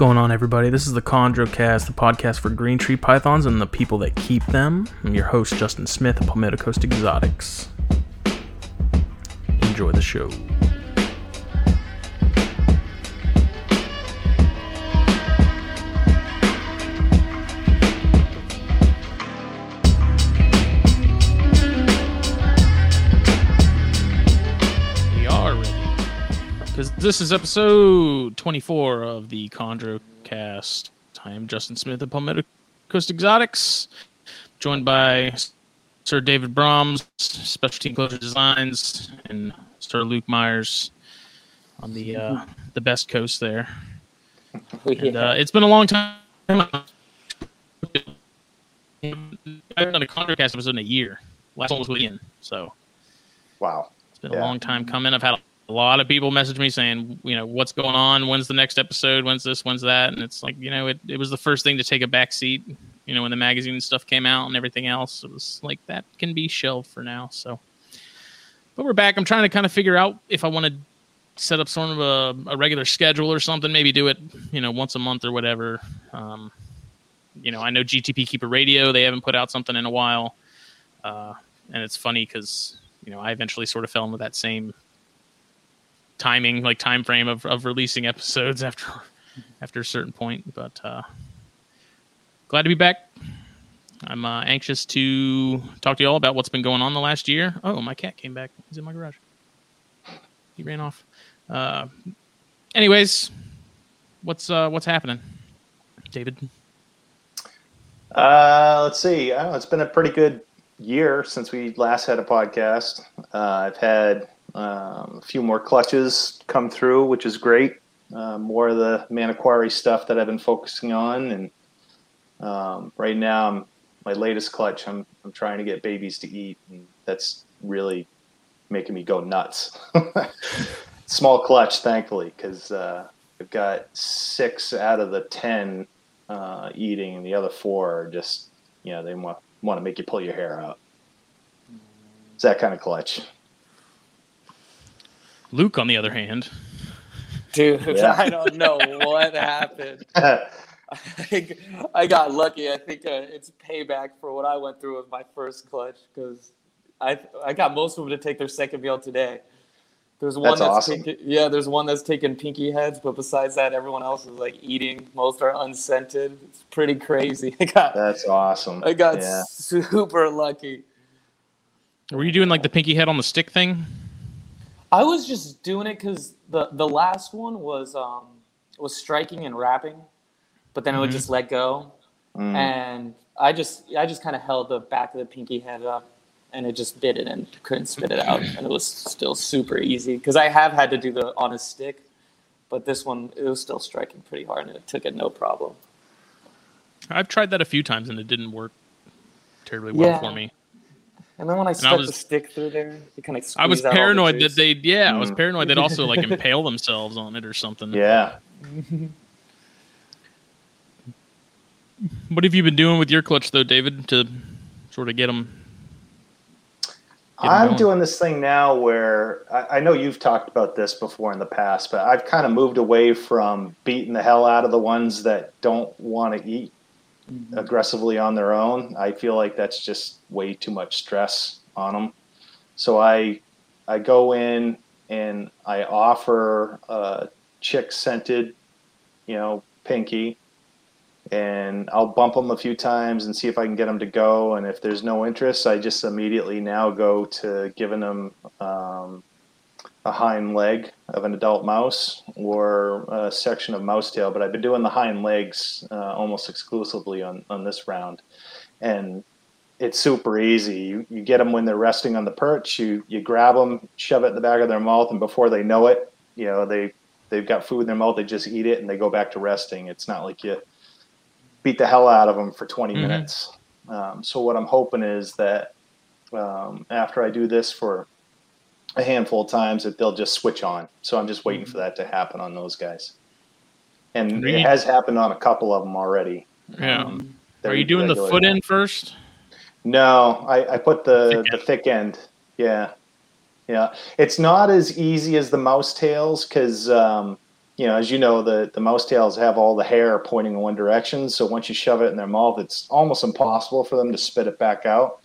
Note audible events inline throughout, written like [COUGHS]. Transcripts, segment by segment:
going on, everybody? This is the ChondroCast, the podcast for green tree pythons and the people that keep them. I'm your host, Justin Smith of Palmetto Coast Exotics. Enjoy the show. This is episode 24 of the ChondroCast. I am Justin Smith of Palmetto Coast Exotics, joined by Sir David Brahms, Specialty Enclosure Designs, and Sir Luc Myers on the uh, the best coast there. And, uh, it's been a long time. I haven't done a ChondroCast episode in a year. Last one was Ian, so Wow. it's been a long time coming. I've had a lot of people message me saying, you know, what's going on? When's the next episode? When's this? When's that? And it's like, you know, it, it was the first thing to take a back seat, you know, when the magazine stuff came out and everything else. It was like that can be shelved for now. So, but we're back. I'm trying to kind of figure out if I want to set up sort of a, a regular schedule or something, maybe do it, you know, once a month or whatever. Um, you know, I know GTP Keeper Radio, they haven't put out something in a while. Uh, and it's funny because, you know, I eventually sort of fell into that same timing, like time frame of, of releasing episodes [LAUGHS] after after a certain point. But uh, glad to be back. I'm uh, anxious to talk to you all about what's been going on the last year. Oh, my cat came back. He's in my garage. He ran off. Uh, anyways, what's uh, what's happening, David? Uh, let's see. It's been a pretty good year since we last had a podcast. Uh, I've had um, a few more clutches come through, which is great. Uh, more of the Manokwari stuff that I've been focusing on, and um, right now, I'm, my latest clutch. I'm I'm trying to get babies to eat, and that's really making me go nuts. [LAUGHS] Small clutch, thankfully, because uh, I've got six out of the ten uh, eating, and the other four are just, you know, they want want to make you pull your hair out. It's that kind of clutch. Luc, on the other hand, Dude, [LAUGHS] Yeah. I don't know what happened. [LAUGHS] I, I got lucky. I think uh, it's payback for what I went through with my first clutch because I I got most of them to take their second meal today. There's one That's that's, awesome. taking, yeah. There's one that's taking pinky heads, but besides that, everyone else is like eating. Most are unscented. It's pretty crazy. [LAUGHS] I got That's awesome. I got yeah. super lucky. were you doing like the pinky head on the stick thing? I was just doing it because the the last one was um was striking and wrapping, but then it would Mhm. just let go, Mm. and I just I just kind of held the back of the pinky head up, and it just bit it and couldn't spit it out, and it was still super easy because I have had to do the on a stick, but this one it was still striking pretty hard and it took it no problem. I've tried that a few times and it didn't work terribly well Yeah. for me. And then when I stuck was- the stick through there, you kind of I was paranoid that they, yeah, I was Mm. paranoid they'd also like [LAUGHS] impale themselves on it or something. Yeah. What have you been doing with your clutch though, David, to sort of get them? I'm going. doing this thing now where I, I know you've talked about this before in the past, but I've kind of moved away from beating the hell out of the ones that don't want to eat aggressively on their own. I feel like that's just way too much stress on them. So I I go in and I offer a chick scented, you know, pinky, and I'll bump them a few times and see if I can get them to go. And if there's no interest, I just immediately now go to giving them um, a hind leg of an adult mouse or a section of mouse tail. But I've been doing the hind legs uh, almost exclusively on, on this round. And it's super easy. You, you get them when they're resting on the perch. You you grab them, shove it in the back of their mouth, and before they know it, you know they they've got food in their mouth. They just eat it and they go back to resting. It's not like you beat the hell out of them for 20 Mhm. minutes. Um, so what I'm hoping is that um, after I do this for a handful of times, that they'll just switch on. So I'm just waiting for that to happen on those guys. And Are it has happened on a couple of them already. Yeah. Um, Are you doing the foot now. in first? No, I, I put the Thick the thick end. Yeah, yeah. It's not as easy as the mouse tails because um, you know, as you know, the the mouse tails have all the hair pointing in one direction. So once you shove it in their mouth, it's almost impossible for them to spit it back out.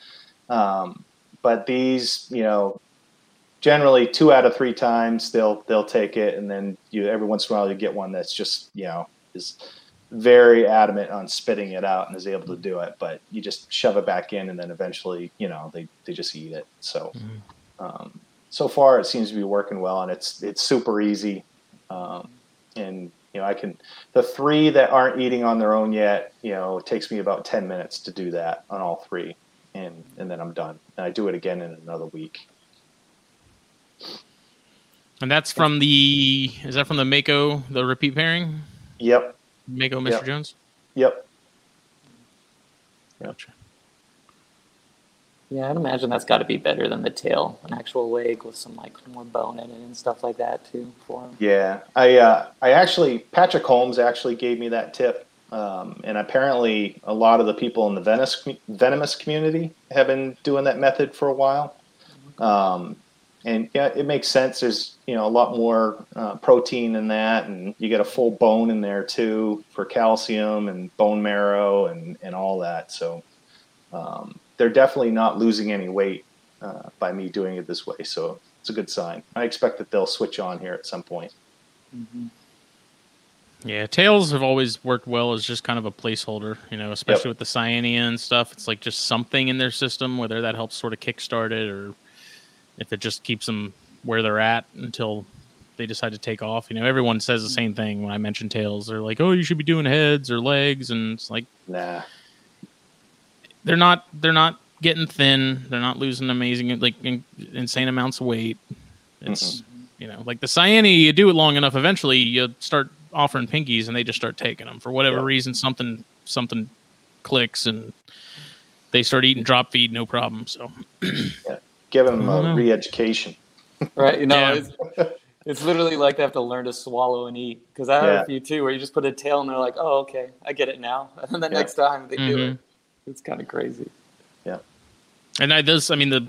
Um, but these, you know, generally two out of three times they'll they'll take it, and then you every once in a while you get one that's just you know is very adamant on spitting it out and is able to do it. But you just shove it back in, and then eventually, you know, they they just eat it. So. Um, so far, it seems to be working well, and it's it's super easy. Um, and you know, I can the three that aren't eating on their own yet. You know, it takes me about ten minutes to do that on all three, and and then I'm done. And I do it again in another week. And that's from the is that from the Mako the repeat pairing? Yep. Mako Mr. Yep. Jones. Yep. Gotcha. Yeah, I'd imagine that's got to be better than the tail, an actual leg with some like more bone in it and stuff like that too for him. Yeah, I uh, I actually Patrick Holmes actually gave me that tip, um, and apparently a lot of the people in the venomous venomous community have been doing that method for a while. Um, and yeah, it makes sense. There's you know a lot more uh, protein in that, and you get a full bone in there too for calcium and bone marrow and and all that. So um, they're definitely not losing any weight uh, by me doing it this way. So it's a good sign. I expect that they'll switch on here at some point. Mm-hmm. Yeah, tails have always worked well as just kind of a placeholder, you know, especially with the cyanea and stuff. It's like just something in their system, whether that helps sort of kickstart it or if it just keeps them where they're at until they decide to take off. You know, everyone says the same thing when I mention tails. They're like, "Oh, you should be doing heads or legs," and it's like Nah. they're not they're not getting thin. They're not losing amazing like in, insane amounts of weight. It's mm-hmm. you know like the cyanea. You do it long enough, eventually you start offering pinkies, and they just start taking them for whatever Yeah. reason. Something something clicks, and they start eating drop feed, no problem. So [CLEARS THROAT] Give them a know. re-education. [LAUGHS] Right? You know, Yeah. it's, it's literally like they have to learn to swallow and eat. Because I have Yeah. a few too, where you just put a tail and they're like, "Oh, okay, I get it now," [LAUGHS] and then the Yeah. next time they do Mhm. it, it's kind of crazy. Yeah. And I this I mean the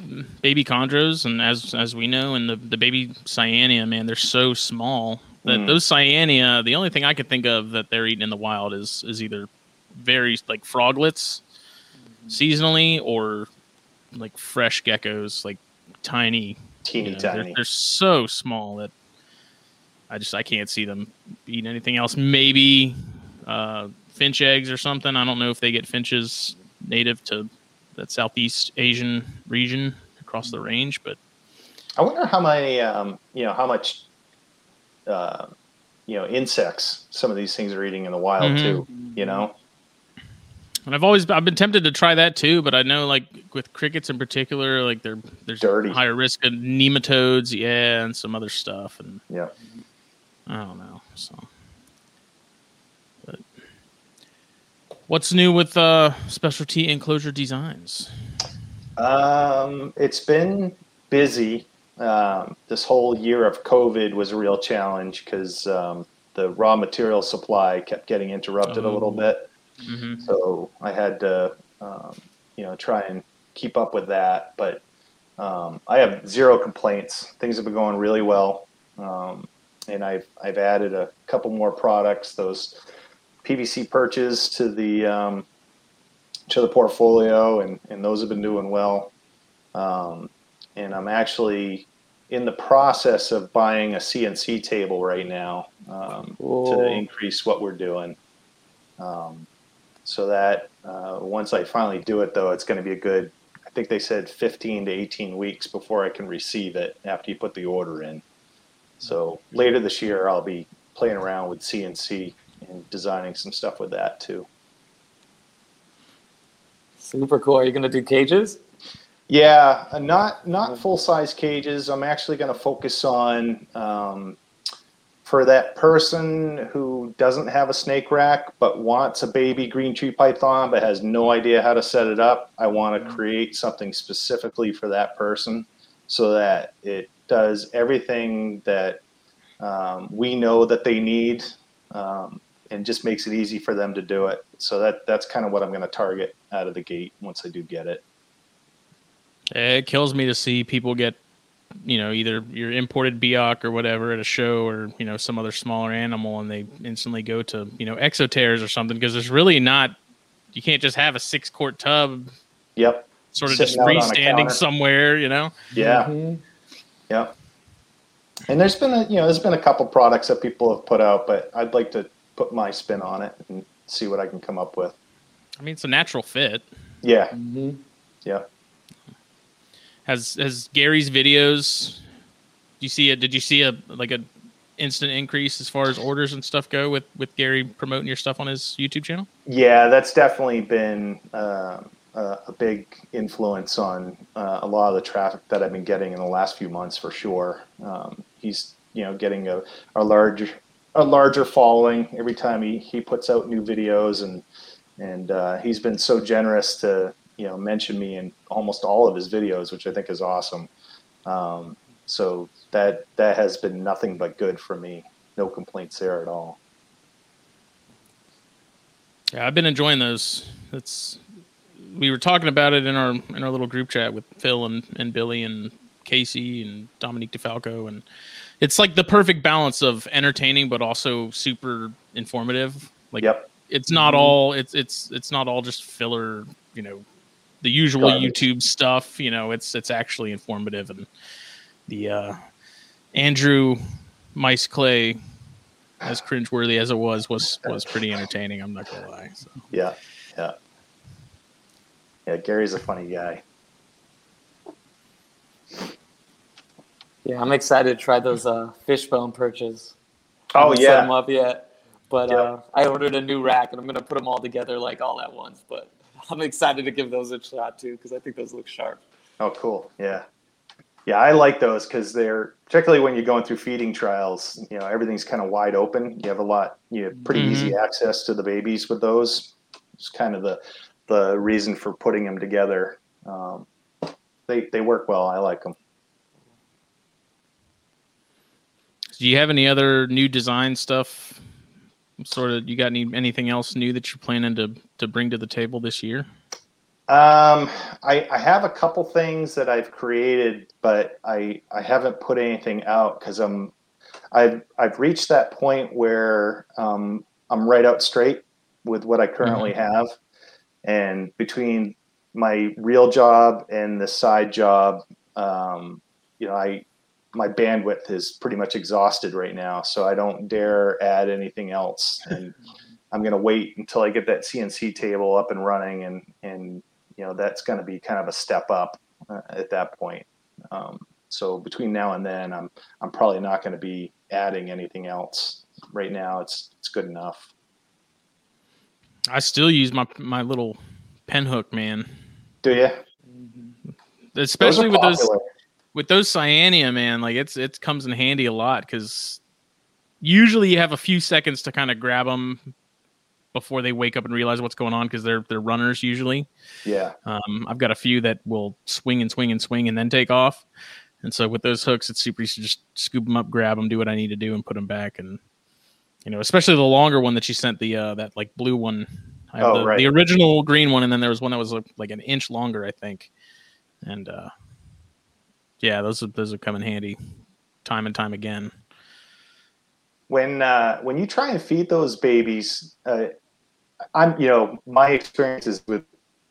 baby chondros and as as we know and the the baby cyanea, man they're so small that Mm. those cyanea. the only thing I could think of that they're eating in the wild is is either very like froglets seasonally or like fresh geckos like tiny Teeny you know, they're, tiny. they're so small that I just I can't see them eating anything else maybe uh, finch eggs or something I don't know if they get finches native to that Southeast Asian region across the range, but I wonder how many, um, you know, how much, uh, you know, insects some of these things are eating in the wild Mhm. too. You know, and I've always I've been tempted to try that too, but I know like with crickets in particular, like they're there's Dirty. higher risk of nematodes, yeah, and some other stuff, and yeah. I don't know. So, but what's new with uh, specialty enclosure designs? Um, it's been busy. Um, this whole year of COVID was a real challenge because um, the raw material supply kept getting interrupted a little Oh. bit. Mm-hmm. So I had to, um, you know, try and keep up with that. But um, I have zero complaints. Things have been going really well, um, and I've I've added a couple more products. Those PVC perches to the um, to the portfolio, and and those have been doing well. Um, and I'm actually in the process of buying a CNC table right now um, to increase what we're doing. Um, so that uh, once I finally do it, though, it's going to be a good. I think they said 15 to 18 weeks before I can receive it after you put the order in. So later this year, I'll be playing around with CNC and designing some stuff with that too. Super cool. Are you gonna do cages? Yeah, uh, not not full size cages. I'm actually going to focus on um, for that person who doesn't have a snake rack but wants a baby green tree python but has no idea how to set it up. I want to create something specifically for that person so that it does everything that um, we know that they need um, and just makes it easy for them to do it. So that that's kind of what I'm going to target out of the gate once I do get it. It kills me to see people get you know either your imported Biak or whatever at a show or you know some other smaller animal and they instantly go to you know Exo Terras or something because there's really not you can't just have a six quart tub Yep. sort of Sitting just out on freestanding somewhere you know Yeah. Mhm. Yep. And there's been a you know there's been a couple products that people have put out, but I'd like to put my spin on it and see what I can come up with. I mean it's a natural fit Yeah. Mhm. Yeah. Has has Gary's videos you see it did you see a like a instant increase as far as orders and stuff go with with Gary promoting your stuff on his YouTube channel Yeah, that's definitely been uh, a, a big influence on uh, a lot of the traffic that I've been getting in the last few months for sure. Um, he's you know getting a, a large a larger following every time he, he puts out new videos and and uh, he's been so generous to you know mention me in almost all of his videos, which I think is awesome. Um, so that that has been nothing but good for me. No complaints there at all. Yeah, I've been enjoying those. That's we were talking about it in our in our little group chat with Phil and, and Billy and Casey and Dominique DeFalco and it's like the perfect balance of entertaining but also super informative. Like Yep. it's not Mhm. all it's it's it's not all just filler, you know, the usual Garbage. YouTube stuff, you know, it's it's actually informative and the uh Andrew Mice Clay as cringeworthy as it was was was pretty entertaining, I'm not gonna lie. So. Yeah, yeah, yeah. Gary's a funny guy. Yeah, I'm excited to try those uh, fishbone perches. Oh haven't set them up yet, but Yeah. uh, I ordered a new rack and I'm gonna put them all together like all at once. But [LAUGHS] I'm excited to give those a shot too because I think those look sharp. oh cool. Yeah, yeah. I like those because they're particularly when you're going through feeding trials. You know, everything's kind of wide open. You have a lot. You have pretty Mhm. easy access to the babies with those. It's kind of the the reason for putting them together. Um, they they work well. I like them. Do you have any other new design stuff? Sort of, you got any anything else new that you're planning to to bring to the table this year? Um, I, I have a couple things that I've created, but I I haven't put anything out because I'm I've I've reached that point where um, I'm right out straight with what I currently have, and between my real job and the side job, um, you know, I my bandwidth is pretty much exhausted right now, so I don't dare add anything else, and I'm going to wait until I get that CNC table up and running, and and you know that's going to be kind of a step up uh, at that point. Um, so between now and then, I'm I'm probably not going to be adding anything else. Right now, it's it's good enough. I still use my my little pen hook, man. Do you? Especially with those. With those cyanea, man. Like it's it comes in handy a lot because usually you have a few seconds to kind of grab them before they wake up and realize what's going on because they're they're runners usually. Yeah, Um, I've got a few that will swing and swing and swing and then take off. And so with those hooks, it's super easy to just scoop them up, grab them, do what I need to do, and put them back. And you know, especially the longer one that you sent the uh, that like blue one. I have Oh, the, right. the original green one, and then there was one that was like, like an inch longer, I think. And uh, yeah, those are, those are come in handy time and time again. when uh, when you try and feed those babies, uh, I'm you know my experience is with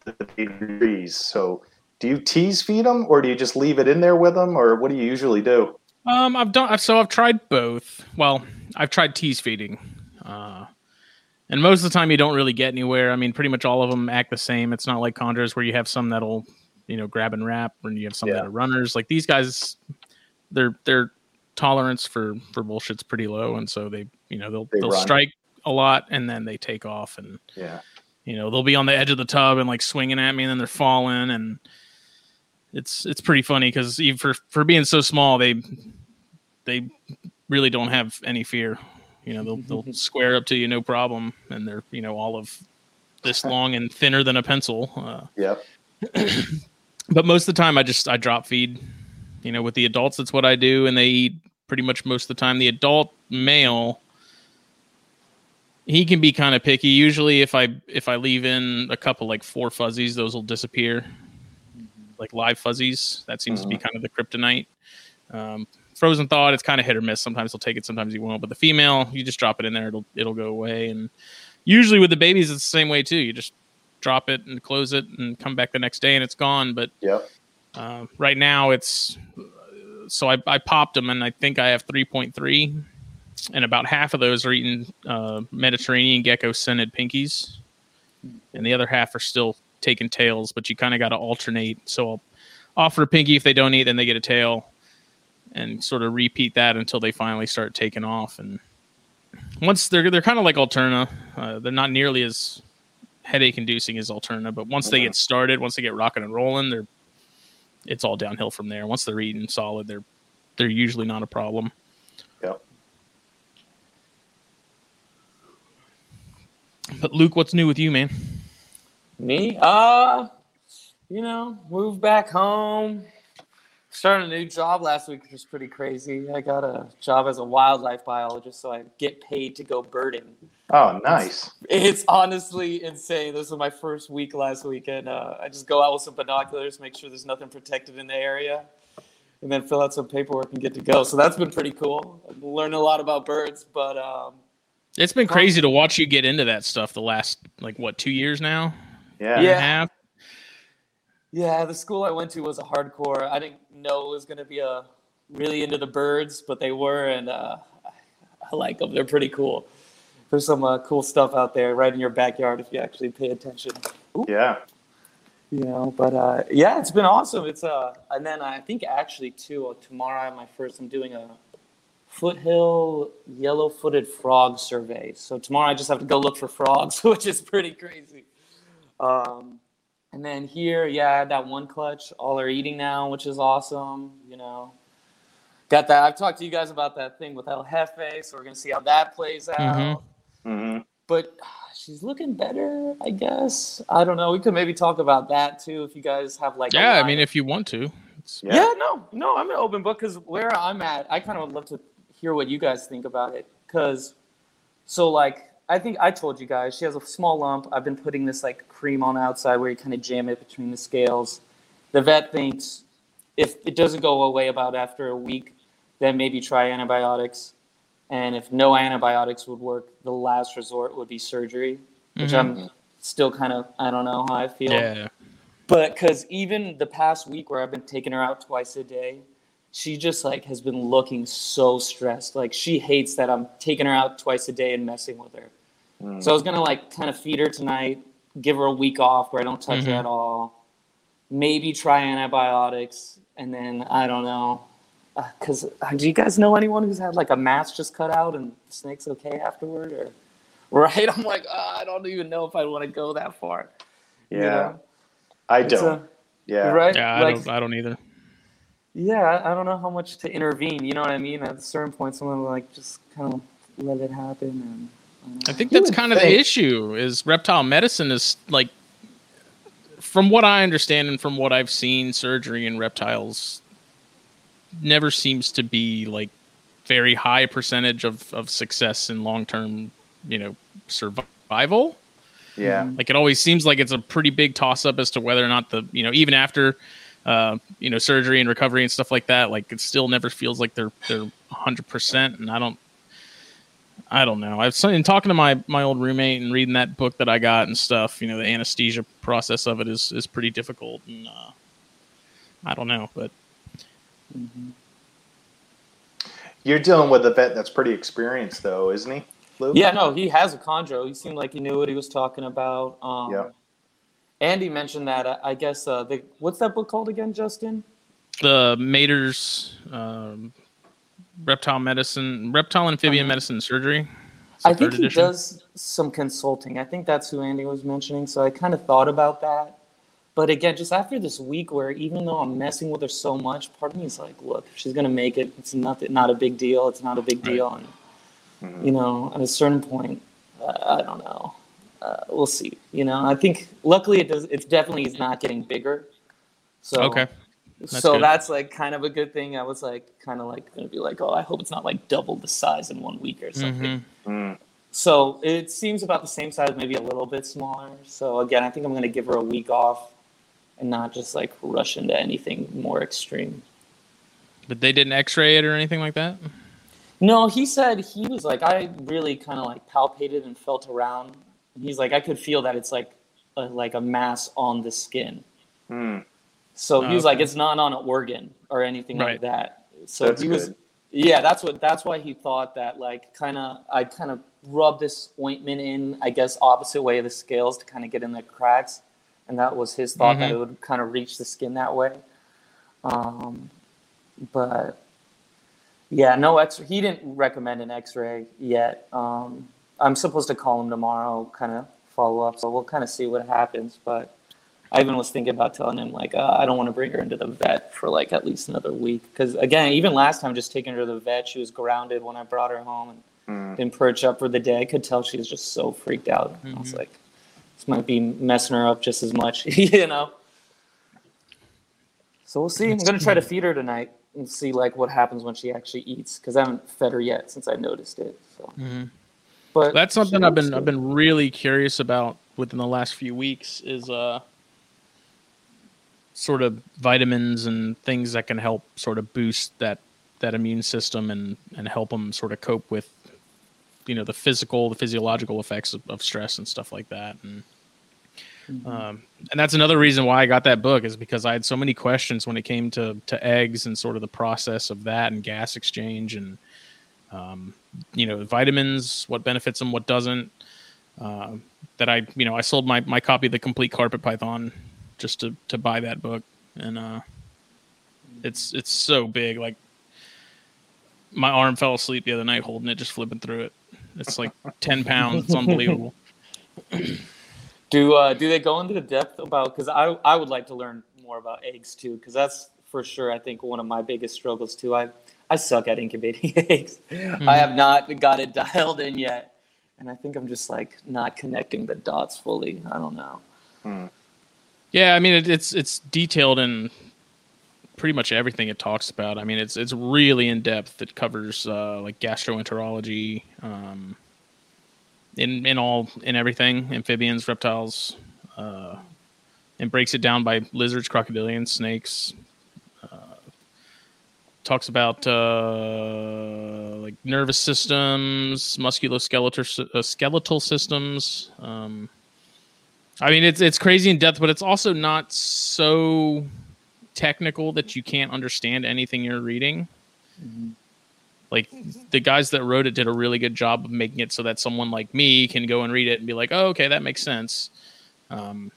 the baby trees. So do you tease feed them, or do you just leave it in there with them, or what do you usually do? Um, I've done so. I've tried both. Well, I've tried tease feeding, uh, and most of the time you don't really get anywhere. I mean, pretty much all of them act the same. It's not like chondros where you have some that'll, you know, grab and wrap, and you have some Yeah. that are runners. Like these guys, their their tolerance for for bullshit's pretty low, and so they, you know, they'll They they'll run. strike a lot and then they take off and Yeah, you know they'll be on the edge of the tub and like swinging at me and then they're falling and it's it's pretty funny because even for for being so small they they really don't have any fear you know they'll they'll [LAUGHS] square up to you no problem and they're you know all of this [LAUGHS] long and thinner than a pencil uh, yep, [COUGHS] but most of the time i just i drop feed you know with the adults that's what i do and they eat pretty much most of the time the adult male he can be kind of picky usually if i if i leave in a couple like four fuzzies those will disappear like live fuzzies that seems to be kind of the kryptonite Um, frozen thawed, it's kind of hit or miss. Sometimes he'll take it, sometimes he won't. But the female, you just drop it in there, it'll it'll go away. And usually with the babies, it's the same way too. You just drop it and close it and come back the next day and it's gone. But Yep. uh, right now it's so I, I popped them and I think I have 3.3 and about half of those are eating uh, Mediterranean gecko scented pinkies and the other half are still taking tails, but you kind of got to alternate. So I'll offer a pinky if they don't eat, then they get a tail and sort of repeat that until they finally start taking off. And once they're, they're kind of like Alterna, uh, they're not nearly as headache inducing is Alterna, but once they get started, once they get rocking and rolling, they're it's all downhill from there. Once they're eating solid, they're they're usually not a problem. Yep. But Luc, what's new with you, man? Me? Uh, you know, moved back home. Started a new job last week, which was pretty crazy. I got a job as a wildlife biologist, so I get paid to go birding. Oh, nice. It's honestly insane. This was my first week last week, and uh, I just go out with some binoculars, make sure there's nothing protected in the area, and then fill out some paperwork and get to go. So that's been pretty cool. I've learned a lot about birds, but um, It's been crazy to watch you get into that stuff the last like what two years now, Yeah. Year and a Yeah. Yeah, the school I went to was a hardcore. I didn't know it was going to be a really into the birds, but they were, and uh, I like them. They're pretty cool. There's some uh, cool stuff out there right in your backyard if you actually pay attention. Yeah. You know, but uh, yeah, it's been awesome. It's uh, and then I think actually too uh, tomorrow I have my first. I'm doing a foothill yellow-footed frog survey. So tomorrow I just have to go look for frogs, [LAUGHS] which is pretty crazy. Um, and then here, yeah, I had that one clutch. All are eating now, which is awesome. You know, got that. I've talked to you guys about that thing with El Jefe, so we're gonna see how that plays out. Mhm. hmm But she's looking better, I guess. I don't know. We could maybe talk about that too if you guys have like. Yeah, I mean, if you want to, Yeah. yeah, no, no, I'm an open book because where I'm at, I kind of would love to hear what you guys think about it. Because, so like, I think I told you guys she has a small lump. I've been putting this like cream on the outside where you kind of jam it between the scales. The vet thinks if it doesn't go away about after a week, then maybe try antibiotics. And if no antibiotics would work, the last resort would be surgery, which Mhm. I'm still kind of, I don't know how I feel. yeah, But because even the past week where I've been taking her out twice a day, she just like has been looking so stressed. Like she hates that I'm taking her out twice a day and messing with her. Mm. So I was gonna like kind of feed her tonight, give her a week off where I don't touch her Mhm. at all. Maybe try antibiotics, and then I don't know. Because uh, do you guys know anyone who's had like a mask just cut out and the snake's okay afterward? Or right? [LAUGHS] I'm like, uh, I don't even know if I want to go that far. Yeah. you know? I It's don't. a- yeah. Right? yeah. I like, don't, I don't either. Yeah, I- I don't know how much to intervene. You know what I mean? At a certain point, someone will, like just kind of let it happen. And I, I think that's would kind of the issue. Is reptile medicine is like, from what I understand and from what I've seen, surgery in reptiles never seems to be like very high percentage of of success in long term, you know, survival. Yeah. Like it always seems like it's a pretty big toss up as to whether or not the you know even after uh, you know surgery and recovery and stuff like that, like it still never feels like they're they're hundred percent. And I don't I don't know. I've in talking to my my old roommate and reading that book that I got and stuff. You know, the anesthesia process of it is is pretty difficult, and uh, I don't know, but Mhm. You're dealing with a vet that's pretty experienced, though, isn't he, Luc? Yeah, no, he has a chondro. He seemed like he knew what he was talking about. Um, Yeah. Andy mentioned that. I, I guess uh, the what's that book called again, Justin? the Mader's um, reptile medicine, reptile amphibian Uh-huh. medicine and surgery. I think third he edition. does some consulting. I think that's who Andy was mentioning. So I kind of thought about that. But again, just after this week, where even though I'm messing with her so much, part of me is like, look, she's gonna make it. It's nothing, not a big deal. It's not a big Right. deal. And Mhm. you know, at a certain point, uh, I don't know. Uh, we'll see. You know, I think luckily it does. It's definitely is not getting bigger. So Okay. That's so good. that's like kind of a good thing. I was like kind of like gonna be like, oh, I hope it's not like double the size in one week or something. Mhm. Mm. So it seems about the same size, maybe a little bit smaller. So again, I think I'm gonna give her a week off and not just like rush into anything more extreme. But they didn't X-ray it or anything like that. No, he said he was like I really kind of like palpated and felt around. He's like I could feel that it's like a, like a mass on the skin. Hmm. So he was like it's not on an organ or anything like that. So That's he was good. yeah, that's what that's why he thought that like kind of I kind of rub this ointment in I guess opposite way of the scales to kind of get in the cracks, and that was his thought that Mhm. it would kind of reach the skin that way. Um, but yeah, no X. He didn't recommend an X-ray yet. Um, I'm supposed to call him tomorrow, kind of follow up. So we'll kind of see what happens. But I even was thinking about telling him like uh, I don't want to bring her into the vet for like at least another week because again, even last time just taking her to the vet, she was grounded when I brought her home and Hmm. didn't perch up for the day. I could tell she was just so freaked out. I was Mhm. like, this might be messing her up just as much, [LAUGHS] you know. So we'll see. I'm gonna try to feed her tonight and see like what happens when she actually eats because I haven't fed her yet since I noticed it. So, Mhm. But That's something I've been I've been really curious about within the last few weeks is uh sort of vitamins and things that can help sort of boost that that immune system and and help them sort of cope with you know the physical the physiological effects of, of stress and stuff like that and Mhm. um, and that's another reason why I got that book is because I had so many questions when it came to to eggs and sort of the process of that and gas exchange and um, you know vitamins, what benefits them, what doesn't. Uh, that I you know I sold my my copy of the Complete Carpet Python just to to buy that book and uh, it's it's so big like my arm fell asleep the other night holding it just flipping through it. It's like [LAUGHS] ten pounds. It's unbelievable. [LAUGHS] Do uh, do they go into the depth about? Because I I would like to learn more about eggs too, because that's for sure. I think one of my biggest struggles too. I I suck at incubating [LAUGHS] eggs. I have not got it dialed in yet, and I think I'm just like not connecting the dots fully. I don't know. Hmm. Yeah, I mean it, it's it's detailed in pretty much everything it talks about. I mean it's it's really in depth. It covers uh, like gastroenterology, um, in in all in everything, amphibians, reptiles, uh, and breaks it down by lizards, crocodilians, snakes. Talks about uh, like nervous systems, musculoskeletal uh, skeletal systems. Um, I mean, it's it's crazy in depth, but it's also not so technical that you can't understand anything you're reading. Like the guys that wrote it did a really good job of making it so that someone like me can go and read it and be like, "Oh, okay, that makes sense." Um,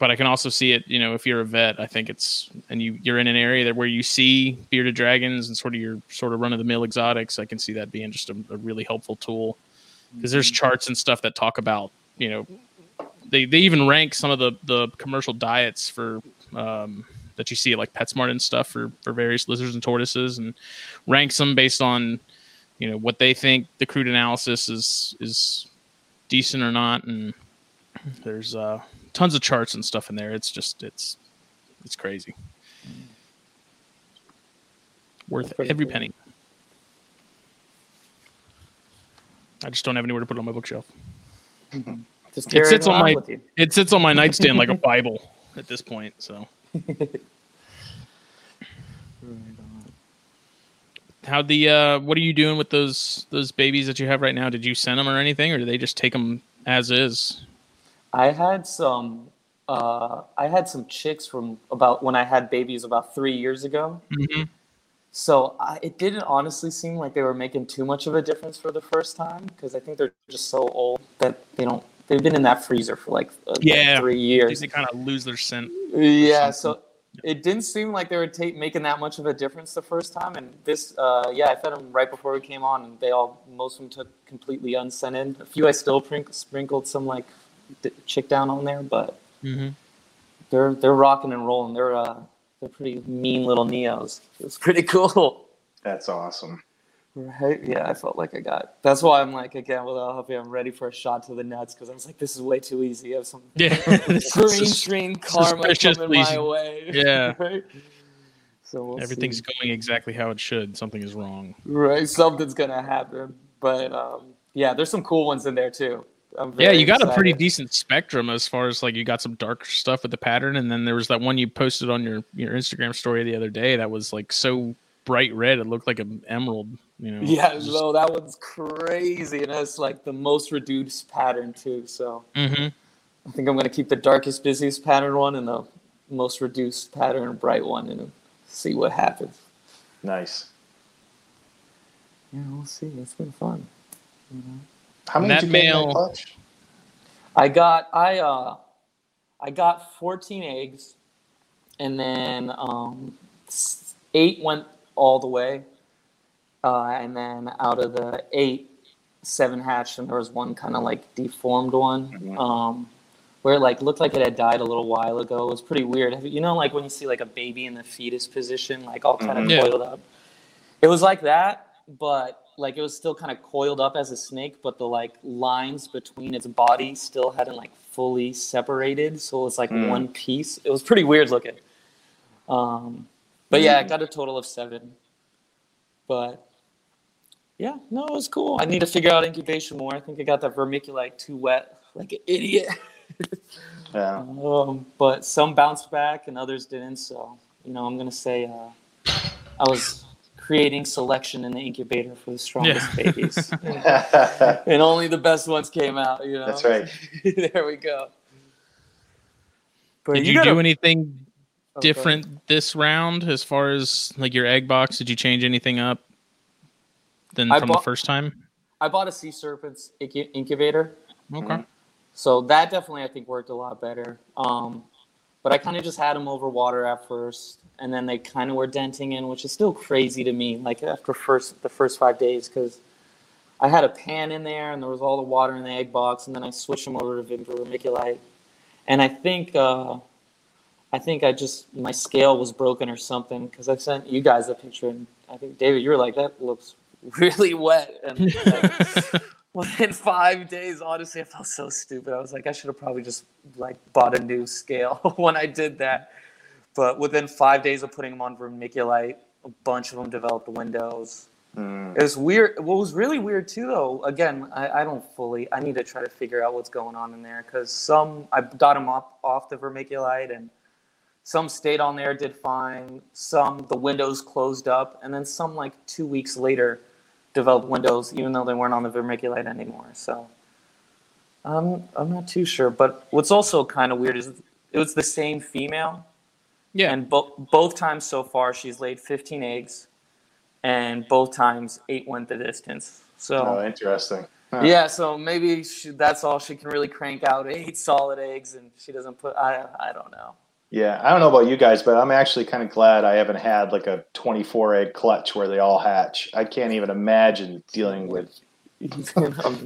but I can also see it. You know, if you're a vet, I think it's and you you're in an area that where you see bearded dragons and sort of your sort of run of the mill exotics. I can see that being just a, a really helpful tool because there's charts and stuff that talk about you know they they even rank some of the the commercial diets for um, that you see at like PetSmart and stuff for for various lizards and tortoises, and ranks them based on you know what they think the crude analysis is is decent or not, and there's uh, tons of charts and stuff in there. It's just it's it's crazy, worth every cool. penny. I just don't have anywhere to put it on my bookshelf. [LAUGHS] It sits on my it sits on my nightstand like a [LAUGHS] Bible at this point. So [LAUGHS] how the uh what are you doing with those those babies that you have right now? Did you send them or anything, or do they just take them as is? I had some. Uh, I had some chicks from about when I had babies about three years ago. Mm-hmm. So I, it didn't honestly seem like they were making too much of a difference for the first time because I think they're just so old that they don't. They've been in that freezer for like, uh, like Yeah. three years. They kind of lose their scent. Yeah, so it didn't seem like they were ta- making that much of a difference the first time. And this, uh, yeah, I fed them right before we came on, and they all, most of them took completely unscented. A few I still prink- sprinkled some like chick down on there, but Mm-hmm. they're they're rocking and rolling. They're uh, they're pretty mean little neos. It's pretty [LAUGHS] cool. That's awesome. Right? Yeah, I felt like I got. That's why I'm like again without helping, I'm ready for a shot to the nuts because I was like, this is way too easy. I have some Yeah, [LAUGHS] [LAUGHS] green screen karma coming suspiciously- my way. Yeah. right? So we'll everything's see. going exactly how it should. Something is wrong. right. Something's gonna happen, but um, yeah, there's some cool ones in there too. I'm Yeah, you got a pretty decent spectrum as far as like you got some dark stuff with the pattern, and then there was that one you posted on your your Instagram story the other day that was like so bright red it looked like an emerald. You know. Yeah, no, that one's crazy, and it's like the most reduced pattern too. So hmm I think I'm gonna keep the darkest, busiest pattern one and the most reduced pattern, bright one, and see what happens. Nice. Yeah, we'll see. It's been fun. How many That did you get male- clutch? I got I uh I got 14 eggs, and then um, eight went all the way, uh, and then out of the eight, seven hatched, and there was one kind of like deformed one, Mhm. um, where it like looked like it had died a little while ago. It was pretty weird. You you know, like when you see like a baby in the fetus position, like all kind of Mhm. Yeah. coiled up. It was like that, but like it was still kind of coiled up as a snake, but the like lines between its body still hadn't like fully separated, so it was like Mm. one piece. It was pretty weird looking. Um, but yeah, I got a total of seven. But yeah, no, it was cool. I need to figure out incubation more. I think I got that vermiculite too wet, [LAUGHS] like an idiot. [LAUGHS] Yeah. Um, but some bounced back and others didn't. So, you know, I'm going to say uh, I was creating selection in the incubator for the strongest Yeah. babies. [LAUGHS] and only the best ones came out, you know? That's right. [LAUGHS] there we go. But Did you, gotta- do anything Oh, go ahead. different this round as far as like your egg box? Did you change anything up than I from the first time? I bought a sea serpents incubator. Okay. Mhm. So that definitely I think worked a lot better. Um, but I kind of just had them over water at first, and then they kind of were denting in, which is still crazy to me. Like after first the first five days, because I had a pan in there and there was all the water in the egg box, and then I switched them over to vermiculite, and I think uh, I think I just my scale was broken or something because I sent you guys a picture, and I think David, you were like that looks really wet, and like, [LAUGHS] within five days, honestly, I felt so stupid. I was like, I should have probably just like bought a new scale [LAUGHS] when I did that. But within five days of putting them on vermiculite, a bunch of them developed windows. Mm. It was weird. What was really weird too, though, again, I, I don't fully. I need to try to figure out what's going on in there because some I got them off off the vermiculite and some stayed on there, did fine. Some the windows closed up, and then some like two weeks later developed windows, even though they weren't on the vermiculite anymore. So I'm I'm not too sure. But what's also kind of weird is it was the same female, Yeah. and both both times so far she's laid 15 eggs, and both times eight went the distance. So. Oh, interesting. Huh. Yeah, so maybe she, that's all she can really crank out [LAUGHS] eight solid eggs, and she doesn't put. I I don't know. Yeah, I don't know about you guys, but I'm actually kind of glad I haven't had like a 24 egg clutch where they all hatch. I can't even imagine dealing with, [LAUGHS] with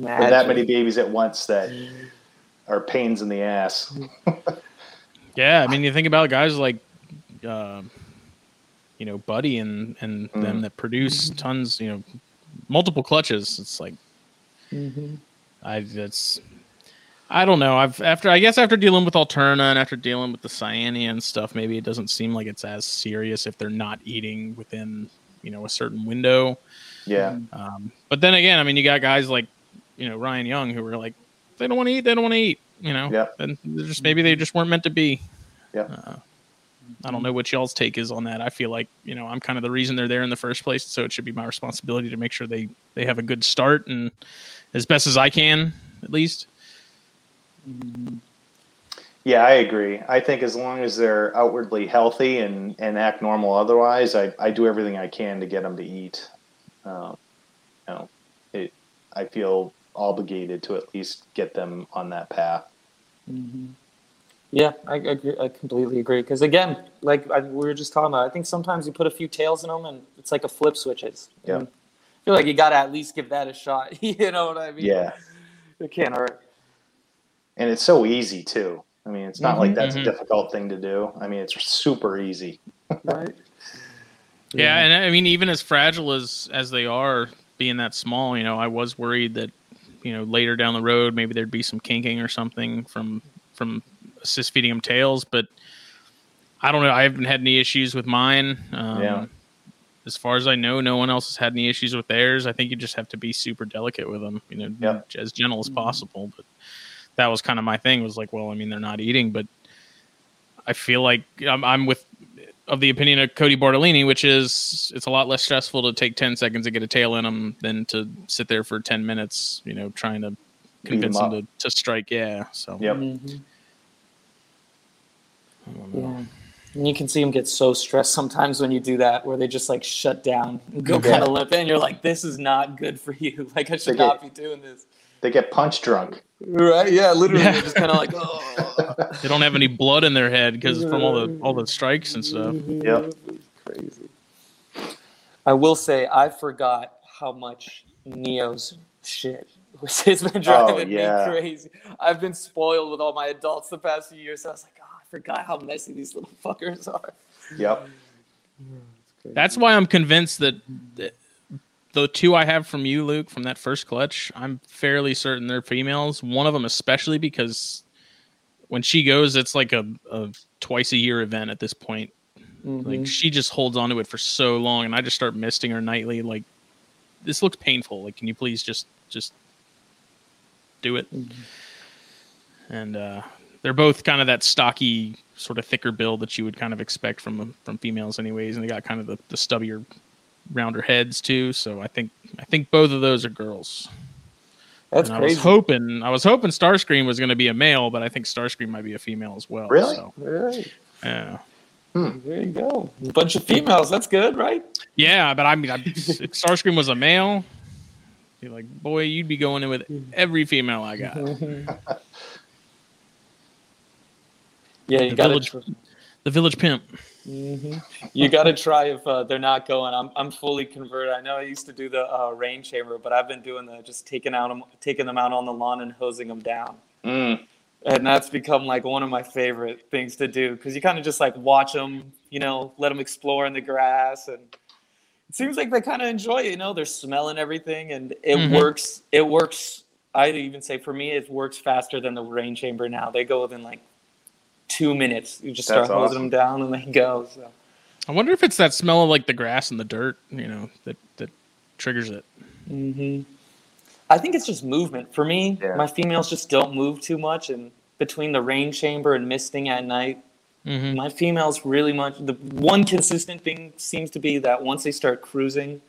that many babies at once that are pains in the ass. [LAUGHS] Yeah, I mean, you think about guys like, uh, you know, Buddy and and them Mm. that produce tons, you know, multiple clutches. It's like Mhm. I that's I don't know. I've after I guess after dealing with Alterna and after dealing with the Cyanea and stuff, maybe it doesn't seem like it's as serious if they're not eating within you know a certain window. Yeah, Um, but then again, I mean, you got guys like you know Ryan Young who are like they don't want to eat, they don't want to eat. You know, yeah. and they're just maybe they just weren't meant to be. Yeah. Uh, I don't know what y'all's take is on that. I feel like you know I'm kind of the reason they're there in the first place, so it should be my responsibility to make sure they they have a good start and as best as I can, at least. yeah, I agree. I think as long as they're outwardly healthy and, and act normal otherwise, I, I do everything I can to get them to eat. Um, you know, it, I feel obligated to at least get them on that path. Mhm. Yeah, I, I, agree, I completely agree. Because again, like I, we were just talking about, I think sometimes you put a few tails in them, and it's like a flip switches. Yeah. And I feel like you got to at least give that a shot. [LAUGHS] you know what I mean? Yeah. It can't hurt. And it's so easy too. I mean, it's not like Mhm. that's Mhm. a difficult thing to do. I mean, it's super easy. [LAUGHS] Right. Yeah, and I mean, even as fragile as as they are, being that small, you know, I was worried that you know later down the road maybe there'd be some kinking or something from from assist feeding them tails, but I don't know. I haven't had any issues with mine. Um, Yeah. As far as I know, no one else has had any issues with theirs. I think you just have to be super delicate with them, you know, Yep. as gentle as possible. But that was kind of my thing. Was like, well, I mean, they're not eating, but I feel like I'm, I'm with of the opinion of Cody Bartolini, which is it's a lot less stressful to take 10 seconds to get a tail in them than to sit there for 10 minutes, you know, trying to convince them, them to, to strike. Yeah. So, yep. Mm-hmm. Yeah. And you can see them get so stressed sometimes when you do that, where they just like shut down and go kind of limp, and you're like, "This is not good for you. [LAUGHS] Like, I should not be doing this." They get punch drunk. Right? Yeah, literally, yeah. just kind of like, [LAUGHS] oh. They don't have any blood in their head because from all the all the strikes and stuff. Mm-hmm. Yep. Crazy. I will say, I forgot how much Neo's shit [LAUGHS] has been oh, driving oh, yeah. me crazy. I've been spoiled with all my adults the past few years. So I was like, oh, I forgot how messy these little [LAUGHS] fuckers are. Yep. That's why I'm convinced that the two I have from you, Luc, from that first clutch, I'm fairly certain they're females. One of them, especially because when she goes, it's like a, a twice a year event at this point. Mm-hmm. Like she just holds on to it for so long, and I just start misting her nightly. Like this looks painful. Like, can you please just just do it? Mm-hmm. And uh, they're both kind of that stocky, sort of thicker build that you would kind of expect from from females, anyways. And they got kind of the, the stubbier, rounder heads too. So I think I think both of those are girls. That's and crazy. I was hoping I was hoping Starscream was going to be a male, but I think Starscream might be a female as well. Really? So, really? Yeah. Hmm. There you go. A bunch of females. That's good, right? Yeah, but I mean, I, if Starscream was a male, be like, boy, you'd be going in with every female I got. [LAUGHS] yeah, you got village, the village pimp. Mm-hmm. You got to try if uh, they're not going. I'm I'm fully converted. I know I used to do the uh, rain chamber, but I've been doing the just taking out them, taking them out on the lawn and hosing them down. Mm. And that's become like one of my favorite things to do because you kind of just like watch them, you know, let them explore in the grass and it seems like they kind of enjoy it. You know, they're smelling everything, and it mm-hmm. works. It works. I'd even say for me, it works faster than the rain chamber now. They go within like two minutes. You just start That's hosing awesome. them down, and they go. So. I wonder if it's that smell of like the grass and the dirt, you know, that that triggers it. Mm-hmm. I think it's just movement. For me, yeah. my females just don't move too much, and between the rain chamber and misting at night, Mm-hmm. My females really much. The one consistent thing seems to be that once they start cruising,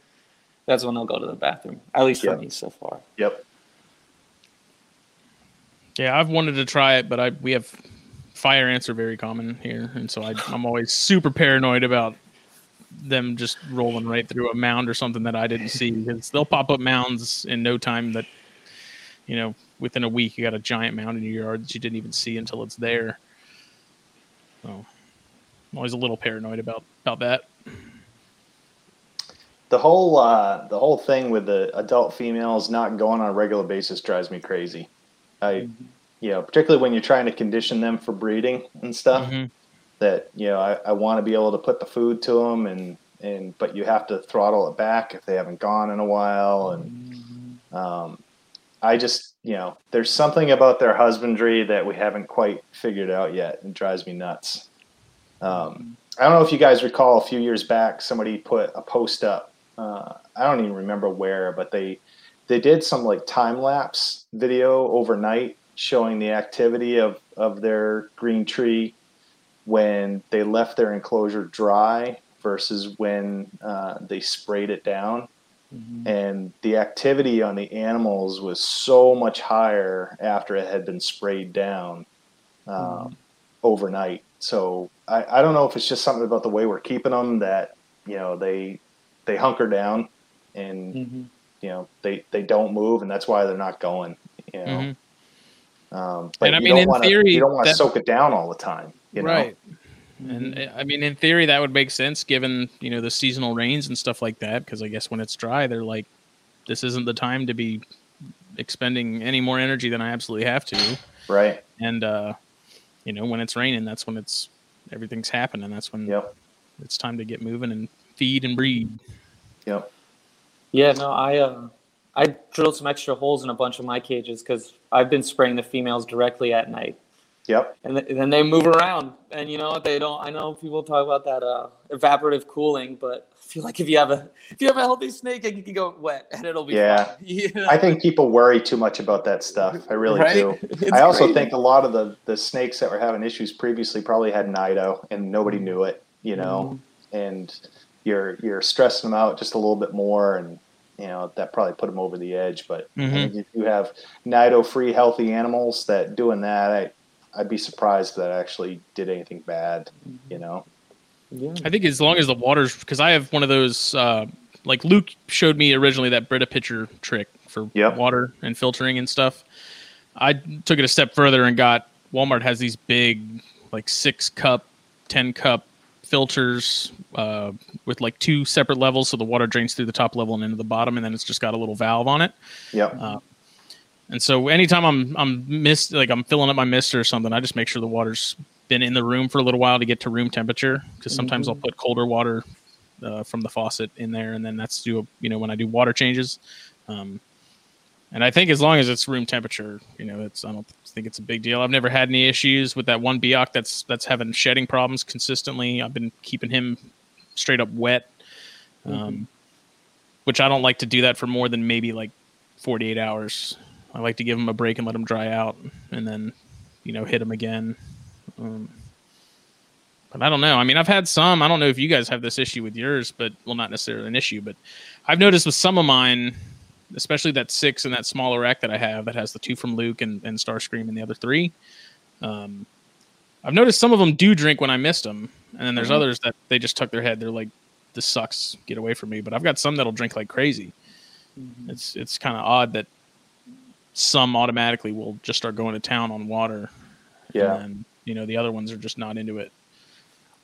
that's when they'll go to the bathroom. At least yep. for me so far. Yep. Yeah, I've wanted to try it, but I we have fire ants are very common here, and so I, I'm always super paranoid about them just rolling right through a mound or something that I didn't see because they'll pop up mounds in no time. That you know, within a week, you got a giant mound in your yard that you didn't even see until it's there. So I'm always a little paranoid about about that. The whole uh, the whole thing with the adult females not going on a regular basis drives me crazy. I, mm-hmm. You know, particularly when you're trying to condition them for breeding and stuff. Mm-hmm. That you know, I, I want to be able to put the food to them, and and but you have to throttle it back if they haven't gone in a while, and mm-hmm. um, I just, you know, there's something about their husbandry that we haven't quite figured out yet. It drives me nuts. Um, I don't know if you guys recall a few years back, somebody put a post up. Uh, I don't even remember where, but they they did some like time lapse video overnight showing the activity of of their green tree when they left their enclosure dry versus when uh, they sprayed it down. Mm-hmm. And the activity on the animals was so much higher after it had been sprayed down um, mm-hmm. overnight. So I, I don't know if it's just something about the way we're keeping them that you know they they hunker down and mm-hmm. you know they they don't move and that's why they're not going. You know. Um, but and I mean, in wanna, theory, you don't want to soak it down all the time. You know? right. And. I mean, in theory, that would make sense given you know the seasonal rains and stuff like that. Because I guess when it's dry, they're like, this isn't the time to be expending any more energy than I absolutely have to. Right. And uh, you know, when it's raining, that's when it's everything's happening. That's when yep. it's time to get moving and feed and breed. Yep. Yeah. No, I uh, I drilled some extra holes in a bunch of my cages because I've been spraying the females directly at night Yep. And, th- and then they move around, and you know what? They don't. I know people talk about that uh, evaporative cooling, but I feel like if you have a if you have a healthy snake, you can go wet, and it'll be Yeah. fine. [LAUGHS] You know? I think people worry too much about that stuff. I really Right? do. It's I also crazy. think a lot of the the snakes that were having issues previously probably had Nido and nobody knew it, you know, Mm-hmm. and you're you're stressing them out just a little bit more and you know that probably put them over the edge but I Mhm. think if you have nido free healthy animals that doing that I I'd be surprised if that actually did anything bad you know Yeah. I think as long as the water's because I have one of those uh, like Luc showed me originally that Brita pitcher trick for Yep. water and filtering and stuff. I took it a step further and got Walmart has these big like six cup, ten cup filters uh, with like two separate levels, so the water drains through the top level and into the bottom, and then it's just got a little valve on it. yep Uh, And so anytime I'm I'm mist like I'm filling up my mist or something, I just make sure the water's been in the room for a little while to get to room temperature. Because sometimes I'll put colder water uh, from the faucet in there, and then that's do you know when I do water changes. Um, and I think as long as it's room temperature, you know, it's I don't think it's a big deal. I've never had any issues with that one Biak that's that's having shedding problems consistently. I've been keeping him straight up wet, um, which I don't like to do that for more than maybe like 48 hours. I like to give him a break and let him dry out, and then you know hit him again. Um, but I don't know. I mean, I've had some. I don't know if you guys have this issue with yours, but well, not necessarily an issue, but I've noticed with some of mine, especially that six and that smaller rack that I have that has the two from Luc and, and Starscream and the other three. Um, I've noticed some of them do drink when I missed them, and then there's Mhm. others that they just tuck their head. They're like, "This sucks. Get away from me." But I've got some that'll drink like crazy. Mhm. It's it's kind of odd that some automatically will just start going to town on water. yeah And you know, the other ones are just not into it.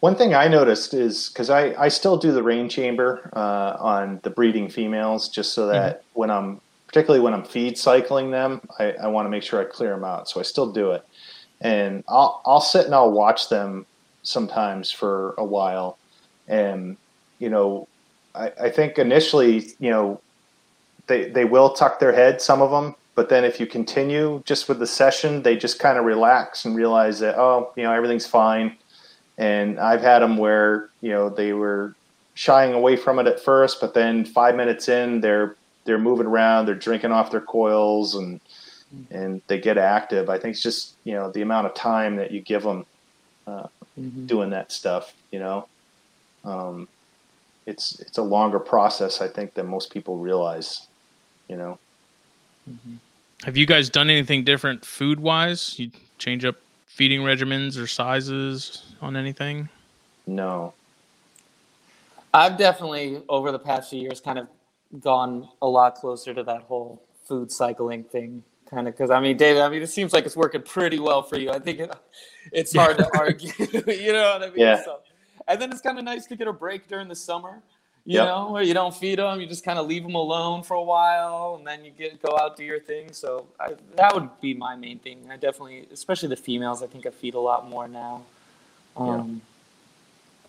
One thing I noticed is because I, I still do the rain chamber uh, on the breeding females just so that when I'm particularly when I'm feed cycling them, I, I want to make sure I clear them out. So I still do it, and I'll I'll sit and I'll watch them sometimes for a while, and you know, I, I think initially you know they they will tuck their head some of them. But then, if you continue just with the session, they just kind of relax and realize that oh, you know, everything's fine and I've had them where you know they were shying away from it at first, but then five minutes in, they're they're moving around, they're drinking off their coils, and and they get active. I think it's just you know the amount of time that you give them Mhm. doing that stuff. You know, um, it's it's a longer process I think than most people realize. You know, Have you guys done anything different food wise? You change up feeding regimens or sizes on anything? no, I've definitely over the past few years kind of gone a lot closer to that whole food cycling thing, kind of because I mean, David, I mean, it seems like it's working pretty well for you. I think it, [LAUGHS] it's hard to [LAUGHS] argue. [LAUGHS] you know what I mean? Yeah. So, and then it's kind of nice to get a break during the summer. You Yep. know, where you don't feed them, you just kind of leave them alone for a while, and then you get go out do your thing. So I, that would be my main thing. I definitely, especially the females, I think I feed a lot more now. Um,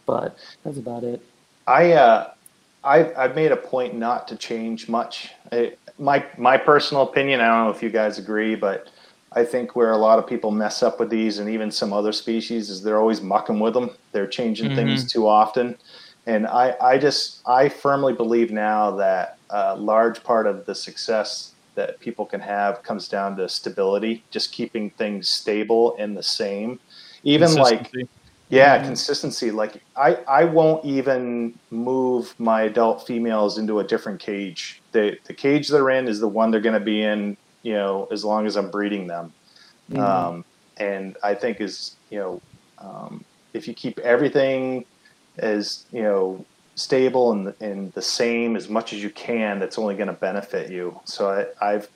But that's about it. I uh, I I've made a point not to change much. I, my my personal opinion. I don't know if you guys agree, but I think where a lot of people mess up with these, and even some other species, is they're always mucking with them. They're changing things too often, and I I just I firmly believe now that a large part of the success that people can have comes down to stability, just keeping things stable and the same. Even like. Yeah, Mhm. consistency. Like I, I won't even move my adult females into a different cage. The the cage they're in is the one they're going to be in. You know, as long as I'm breeding them. Mhm. Um, and I think is you know, um, if you keep everything as you know stable and and the same as much as you can, that's only going to benefit you. So I, I've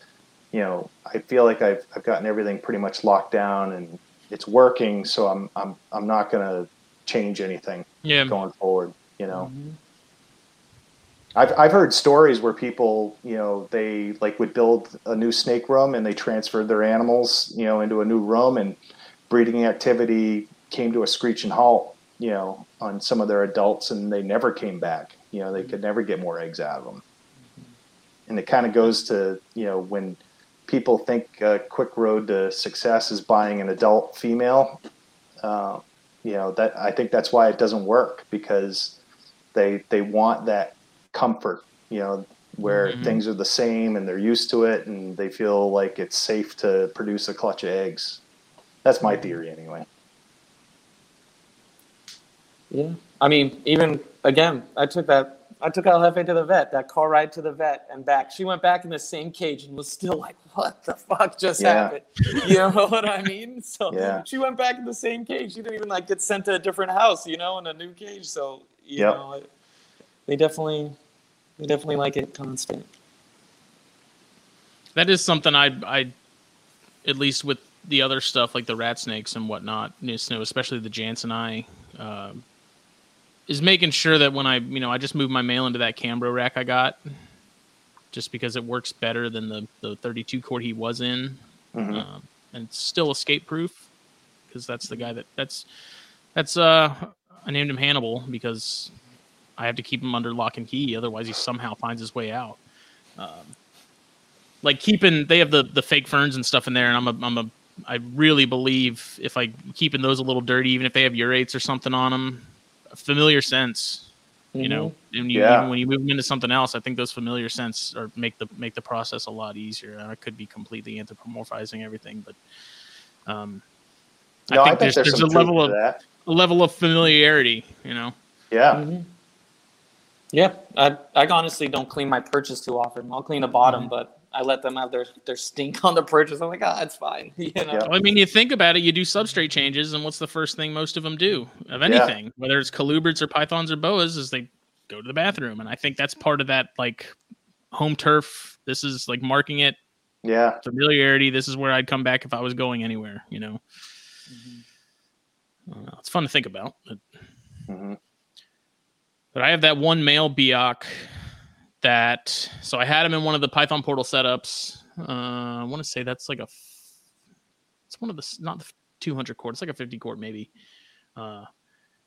you know, I feel like I've I've gotten everything pretty much locked down and it's working. So I'm I'm I'm not going to change anything Yeah. going forward. You know. Mhm. I've I've heard stories where people, you know, they like would build a new snake room and they transferred their animals, you know, into a new room and breeding activity came to a screeching halt, you know, on some of their adults and they never came back. You know, they could never get more eggs out of them. And it kind of goes to, you know, when people think a quick road to success is buying an adult female. Uh, you know that I think that's why it doesn't work because they they want that comfort. You know where Mhm. things are the same and they're used to it and they feel like it's safe to produce a clutch of eggs. That's my theory anyway. Yeah. I mean, even again, I took that. I took El Jefe to the vet. That car ride to the vet and back. She went back in the same cage and was still like, "What the fuck just Yeah. happened?" You know [LAUGHS] what I mean? So Yeah. she went back in the same cage. She didn't even like get sent to a different house, you know, in a new cage. So you Yep. know, it, they definitely, they definitely like it constant. That is something I I at least with the other stuff like the rat snakes and whatnot, you know, especially the janseni, uh, is making sure that when I you know I just moved my male into that Cambro rack I got, just because it works better than the the 32 quart he was in, Mhm. um, and it's still escape proof because that's the guy that that's that's uh I named him Hannibal because I have to keep him under lock and key otherwise he somehow finds his way out. Um, like keeping they have the the fake ferns and stuff in there and I'm a I'm a I really believe if I keeping those a little dirty even if they have urates or something on them a familiar sense you know and you, Yeah. even when you move them into something else I think those familiar scents are make the make the process a lot easier I could be completely anthropomorphizing everything but um No, I think there's, there's, some a level of that. a level of familiarity you know Yeah. Mhm. Yeah, I I honestly don't clean my purchase too often. I'll clean the bottom, Mm-hmm. but I let them have their their stink [LAUGHS] on the purchase. I'm like, ah, it's fine. [LAUGHS] You know? Yeah. Well, I mean, you think about it, you do substrate changes, and what's the first thing most of them do of anything, yeah. whether it's colubrids or pythons or boas, is they go to the bathroom, and I think that's part of that like home turf. This is like marking it Yeah. familiarity. This is where I'd come back if I was going anywhere. You know, I don't know. it's fun to think about. But, hmm but I have that one male Biak that so I had him in one of the Python portal setups. Uh, I want to say that's like a, it's one of the not the 200 quart, it's like a 50 quart maybe. Uh,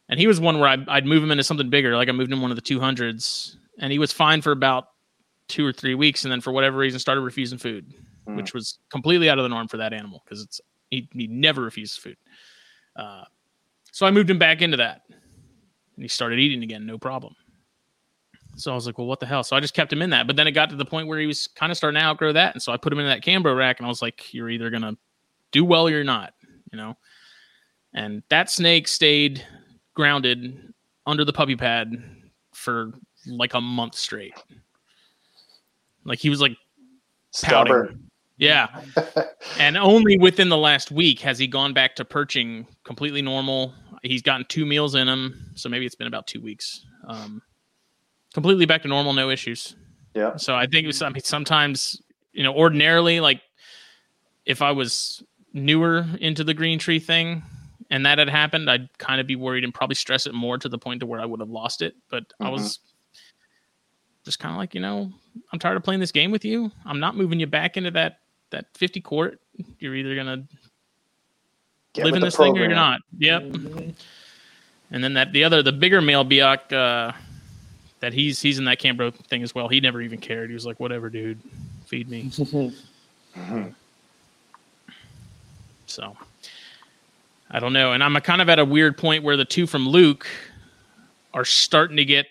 and he was one where I, I'd move him into something bigger, like I moved him one of the 200s, and he was fine for about two or three weeks, and then for whatever reason started refusing food, Mm. which was completely out of the norm for that animal because it's he, he never refuses food. Uh, so I moved him back into that, and he started eating again, no problem. So I was like, well, what the hell? So I just kept him in that. But then it got to the point where he was kind of starting to outgrow that. And so I put him in that Cambro rack and I was like, you're either going to do well or you're not, you know? And that snake stayed grounded under the puppy pad for like a month straight. Like he was like pouting. Stubborn. Yeah. [LAUGHS] And only within the last week has he gone back to perching completely normal. He's gotten two meals in him, so maybe it's been about two weeks. Um, completely back to normal, no issues. Yeah. So I think it was, I mean, sometimes you know, ordinarily, like if I was newer into the green tree thing and that had happened, I'd kind of be worried and probably stress it more to the point to where I would have lost it. But I Mhm. was just kind of like, you know, I'm tired of playing this game with you. I'm not moving you back into that that 50 quart. You're either gonna Get live in the this thing or you're not. Yep. Mhm. And then that the other the bigger male Biak uh that he's he's in that Cambro thing as well. He never even cared. He was like, whatever, dude, feed me. [LAUGHS] Mhm. So I don't know. And I'm kind of at a weird point where the two from Luc are starting to get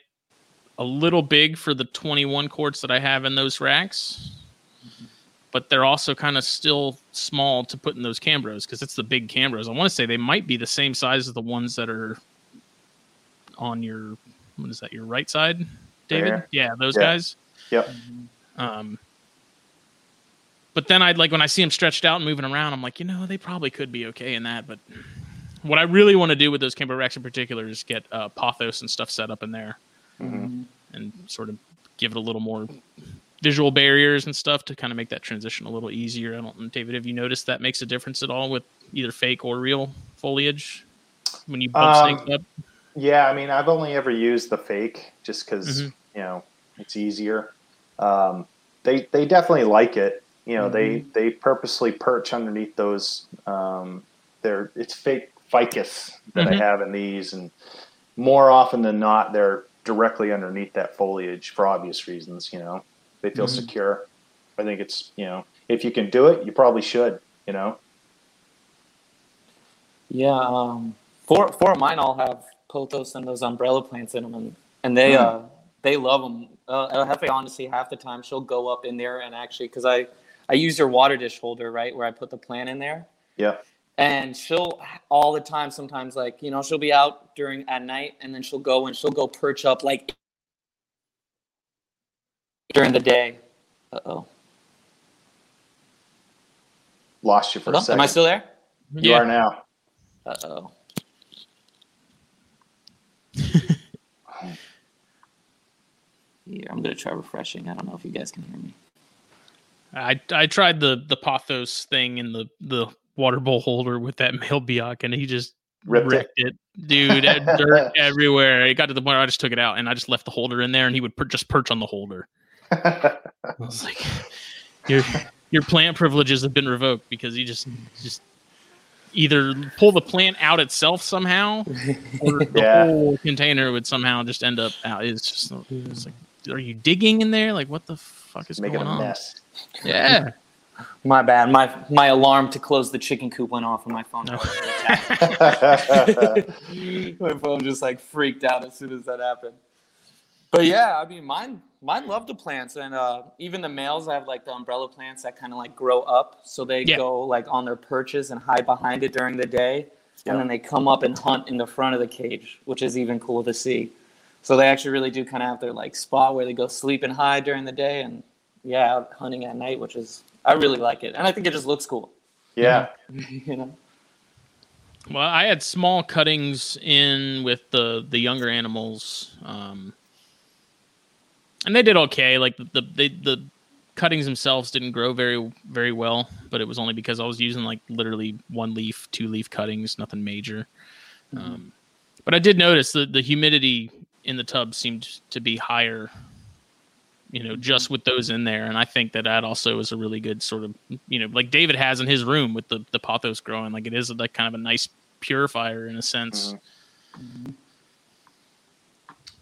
a little big for the 21 quarts that I have in those racks. But they're also kind of still small to put in those Cambros because it's the big Cambros. I want to say they might be the same size as the ones that are on your what is that? Your right side, David? There. Yeah, those Yeah. guys. Yep. Um, but then I'd like when I see them stretched out and moving around, I'm like, you know, they probably could be okay in that. But what I really want to do with those Cambro racks in particular is get uh, Pothos and stuff set up in there Mhm. and sort of give it a little more visual barriers and stuff to kind of make that transition a little easier. I don't, David, have you noticed that makes a difference at all with either fake or real foliage when you bump Um, snakes up? Yeah, I mean, I've only ever used the fake just because Mhm. you know it's easier. Um, they they definitely like it. You know, they they purposely perch underneath those. Um, they're it's fake ficus that Mhm. I have in these, and more often than not, they're directly underneath that foliage for obvious reasons. You know, they feel Mhm. secure. I think it's you know if you can do it, you probably should. You know. Yeah, um, four four of mine all have pothos and those umbrella plants in them, and, and they Hmm. uh they love them. Uh, El Jefe, honestly, half the time she'll go up in there and actually because I I use your water dish holder right where I put the plant in there, Yeah. and she'll all the time sometimes like you know she'll be out during at night and then she'll go and she'll go perch up like during the day. Uh oh, Lost you for a second. am I still there? You are now. Uh oh. Here, I'm gonna try refreshing. I don't know if you guys can hear me. I I tried the the pothos thing in the the water bowl holder with that male biak, and he just Ripped it. wrecked it, dude. dirt [LAUGHS] everywhere. It got to the point where I just took it out and I just left the holder in there, and he would per- just perch on the holder. [LAUGHS] I was like, your your plant privileges have been revoked because you just just either pull the plant out itself somehow, or the [LAUGHS] Yeah. whole container would somehow just end up out. It's just it's like, are you digging in there? Like, what the fuck is Making going a on? mess. Yeah. [LAUGHS] My bad. My my alarm to close the chicken coop went off on my phone. [LAUGHS] [LAUGHS] My phone just like freaked out as soon as that happened. But yeah, I mean, mine mine love the plants, and uh, even the males have like the umbrella plants that kind of like grow up, so they Yeah. go like on their perches and hide behind it during the day, Yeah. and then they come up and hunt in the front of the cage, which is even cool to see. So they actually really do kind of have their like spot where they go sleep and hide during the day, and yeah, out hunting at night, which is I really like it, and I think it just looks cool. yeah. [LAUGHS] you know. Well, I had small cuttings in with the the younger animals, um, and they did okay. Like the the they, the cuttings themselves didn't grow very very well, but it was only because I was using like literally one leaf, two leaf cuttings, nothing major. Um, but I did notice that the humidity in the tub seemed to be higher. You know, just with those in there, and I think that that also is a really good sort of, you know, like David has in his room with the the pothos growing. Like it is like kind of a nice purifier in a sense. Mm-hmm.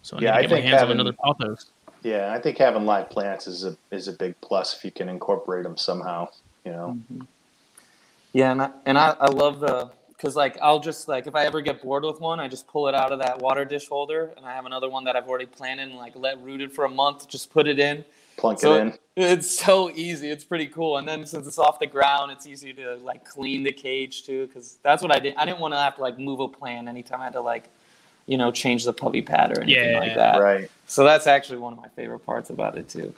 So I Yeah, need I to get my think hands having- on another pothos. Yeah, I think having live plants is a is a big plus if you can incorporate them somehow. You know. Mm-hmm. Yeah, and I, and I, I love the because like I'll just like if I ever get bored with one, I just pull it out of that water dish holder, and I have another one that I've already planted and like let rooted for a month. Just put it in. Plunk So it in. it's so easy. It's pretty cool. And then since it's off the ground, it's easy to like clean the cage too. Because that's what I did. I didn't want to have to like move a plant anytime I had to like, you know, change the puppy pad or anything Yeah, like that. Right. So that's actually one of my favorite parts about it too.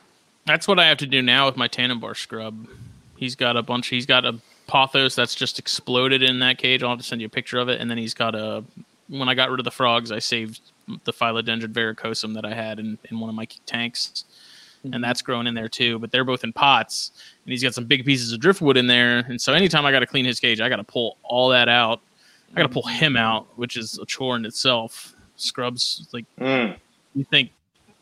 That's what I have to do now with my Tanimbar scrub. He's got a bunch. He's got a pothos that's just exploded in that cage. I'll have to send you a picture of it. And then he's got a. When I got rid of the frogs, I saved the Philodendron verrucosum that I had in, in one of my tanks, and that's grown in there too. But they're both in pots, and he's got some big pieces of driftwood in there. And so anytime I got to clean his cage, I got to pull all that out. I got to pull him out, which is a chore in itself. Scrubs like Mm. you think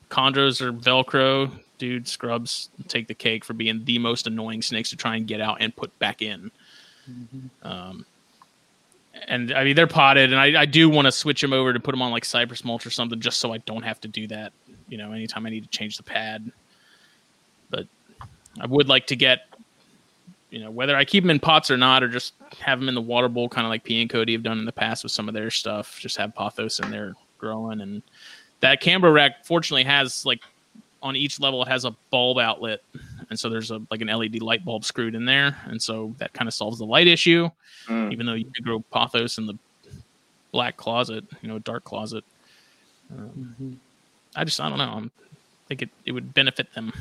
chondros are velcro dude scrubs take the cake for being the most annoying snakes to try and get out and put back in. Um and i mean they're potted and i, I do want to switch them over to put them on like cypress mulch or something just so i don't have to do that you know anytime i need to change the pad. But i would like to get you know whether i keep them in pots or not or just have them in the water bowl kind of like p and cody have done in the past with some of their stuff just have pothos in there growing and that Cambro rack fortunately has like on each level it has a bulb outlet. And so there's a like an led light bulb screwed in there. And so that kind of solves the light issue Mm. even though you could grow pothos in the black closet you know dark closet. Um, i just i don't know. I'm, i think it, it would benefit them.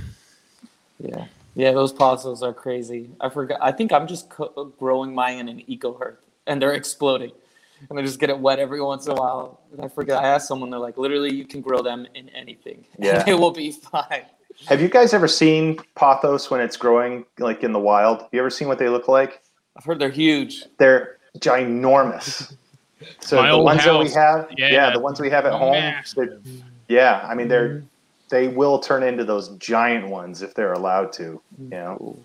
Yeah, yeah, those pothos are crazy. I forgot. I think I'm just co- growing mine in an Exo Terra, and they're exploding, [LAUGHS] and I just get it wet every once in a while. And I forget. I asked someone, they're like, literally, you can grill them in anything. [LAUGHS] Yeah. it will be fine. Have you guys ever seen pothos when it's growing like in the wild? Have you ever seen what they look like? I've heard they're huge. They're ginormous. So My the old ones that we house, have, yeah. yeah, the ones we have at home, yeah, I mean they're mm-hmm. they will turn into those giant ones if they're allowed to. You know,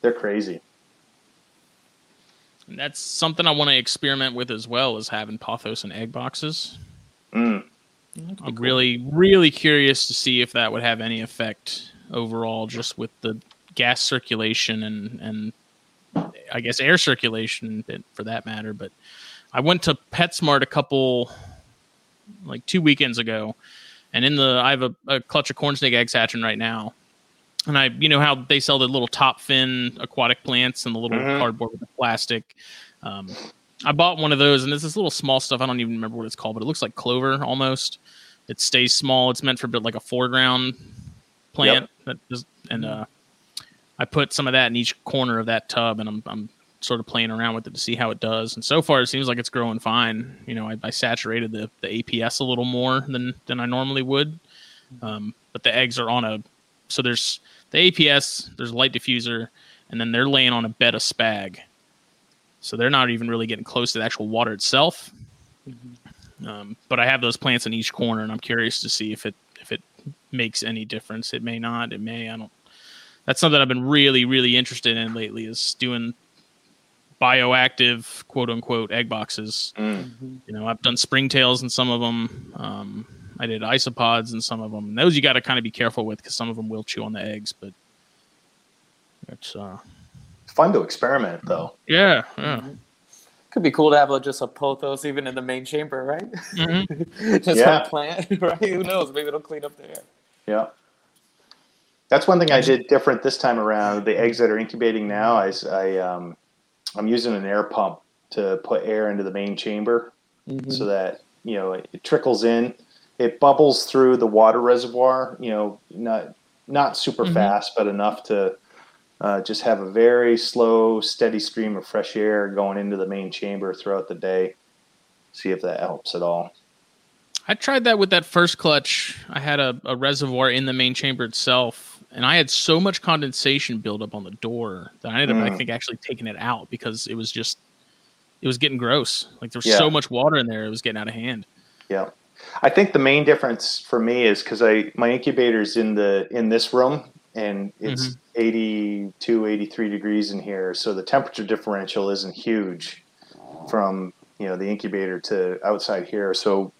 they're crazy. And that's something I want to experiment with as well as having pothos and egg boxes Mm. I'm really, really curious to see if that would have any effect overall, just with the gas circulation and and I guess air circulation for that matter. But I went to PetSmart a couple like two weekends ago, and in the I have a, a clutch of corn snake eggs hatching right now. And I, you know how they sell the little top fin aquatic plants and the little Mhm. cardboard with the plastic. Um, I bought one of those, and it's this little small stuff. I don't even remember what it's called, but it looks like clover almost. It stays small. It's meant for bit like a foreground plant. That is, and uh, I put some of that in each corner of that tub, and I'm I'm sort of playing around with it to see how it does. And so far, it seems like it's growing fine. You know, I, I saturated the the APS a little more than than I normally would, um, but the eggs are on a so there's the APS, there's a light diffuser, and then they're laying on a bed of spag. So they're not even really getting close to the actual water itself. Um, but I have those plants in each corner, and I'm curious to see if it if it makes any difference. It may not. It may. I don't. That's something I've been really really interested in lately. Is doing bioactive quote unquote egg boxes. Mm. You know, I've done springtails in some of them. Um, I did isopods and some of them. And those you got to kind of be careful with because some of them will chew on the eggs. But it's uh, Fun to experiment though. yeah, yeah. Could be cool to have a, just a pothos even in the main chamber, right? Mhm. [LAUGHS] just Yeah. a plant, [LAUGHS] right? Who knows? Maybe it'll clean up the air. Yeah. That's one thing I did different this time around. The eggs that are incubating now, I, s- I, um, I'm using an air pump to put air into the main chamber so that you know it, it trickles in. It bubbles through the water reservoir. You know, not not super Mhm. fast, but enough to uh, just have a very slow, steady stream of fresh air going into the main chamber throughout the day. See if that helps at all. I tried that with that first clutch. I had a, a reservoir in the main chamber itself, and I had so much condensation build up on the door that I ended up, I Mm. think, actually taking it out because it was just, it was getting gross. Like there was Yeah. so much water in there, it was getting out of hand. Yeah. I think the main difference for me is because I my incubator's in the in this room and it's mm-hmm. 82 83 degrees in here so the temperature differential isn't huge from you know the incubator to outside here. So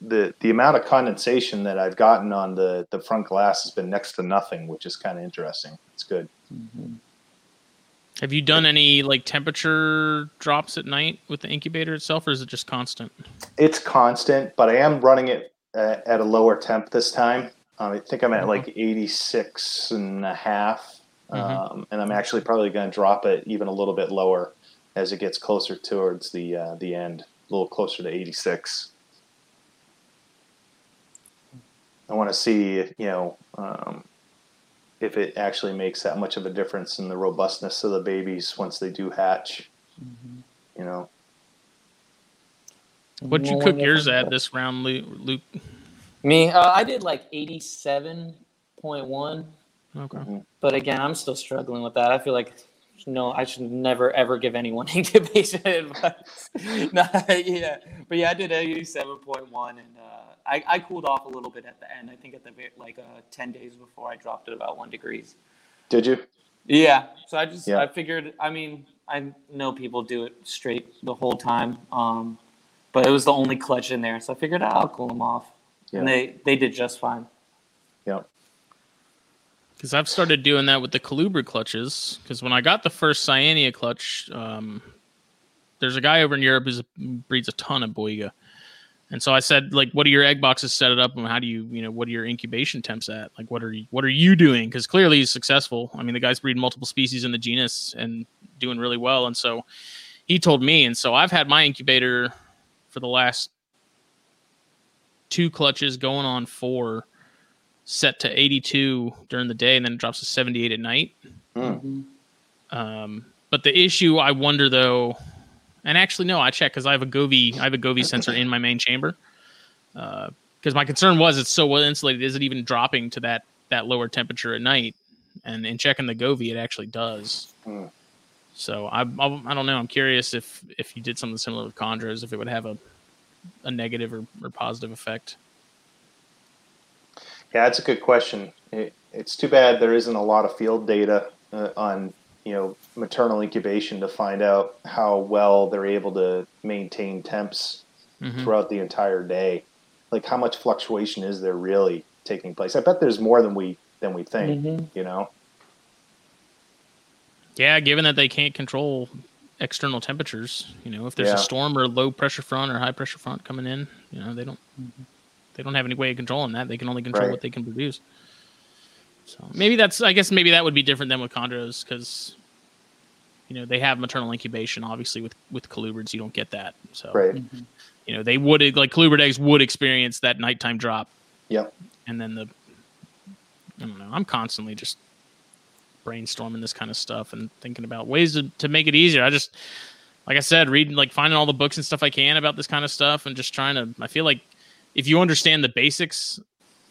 the the amount of condensation that I've gotten on the the front glass has been next to nothing which is kind of interesting. It's good mm-hmm. Have you done any like temperature drops at night with the incubator itself, or is it just constant? it's constant but I am running it at, at a lower temp this time um, I think I'm at Mhm. like 86 and a half Mhm. um, and I'm actually probably going to drop it even a little bit lower as it gets closer towards the uh, the end, a little closer to 86. I want to see, you know, um, if it actually makes that much of a difference in the robustness of the babies once they do hatch. You know, What'd you cook yours at this round, Lu- Luc? Me, uh, I did like eighty-seven point one, Okay. but again, I'm still struggling with that. I feel like no, I should never ever give anyone [LAUGHS] incubation advice. [LAUGHS] no, yeah, but yeah, I did eighty-seven point one, and uh, I, I cooled off a little bit at the end. I think at the like uh, ten days before I dropped it about one degrees. did you? Yeah. So I just Yeah. I figured I mean I know people do it straight the whole time, um, but it was the only clutch in there, so I figured I'll cool them off, and they they did just fine. Yeah. Because I've started doing that with the Colubrid clutches. Because when I got the first Cyanea clutch, um, there's a guy over in Europe who breeds a ton of Boiga. And so I said, like, what are your egg boxes set it up, and how do you, you know, what are your incubation temps at? Like, what are you, what are you doing? Because clearly he's successful. I mean, the guy's breeding multiple species in the genus and doing really well. And so he told me, and so I've had my incubator for the last two clutches, going on four, set to 82 during the day, and then it drops to 78 at night. Mm. Um, but the issue I wonder though, and actually no, I checked because I have a Govee, I have a Govee sensor in my main chamber. Because my concern was it's so well insulated, is it even dropping to that that lower temperature at night? And in checking the Govee, it actually does. Hmm. So I, I I don't know. I'm curious if if you did something similar with chondros, if it would have a a negative or, or positive effect. Yeah, that's a good question. It, it's too bad there isn't a lot of field data uh, on you know maternal incubation to find out how well they're able to maintain temps Mhm. throughout the entire day. Like how much fluctuation is there really taking place? I bet there's more than we than we think. Mhm. You know, Yeah, given that they can't control external temperatures, you know, if there's Yeah. a storm or low pressure front or high pressure front coming in, you know, they don't Mm-hmm. they don't have any way of controlling that. They can only control Right. what they can produce. So maybe that's I guess maybe that would be different than with chondros because you know they have maternal incubation. Obviously, with with colubrids, you don't get that. So Right. Mm-hmm. you know they would like colubrid eggs would experience that nighttime drop Yeah. and then the I don't know. I'm constantly just brainstorming this kind of stuff and thinking about ways to, to make it easier. I just like I said, reading like finding all the books and stuff I can about this kind of stuff and just trying to I feel like if you understand the basics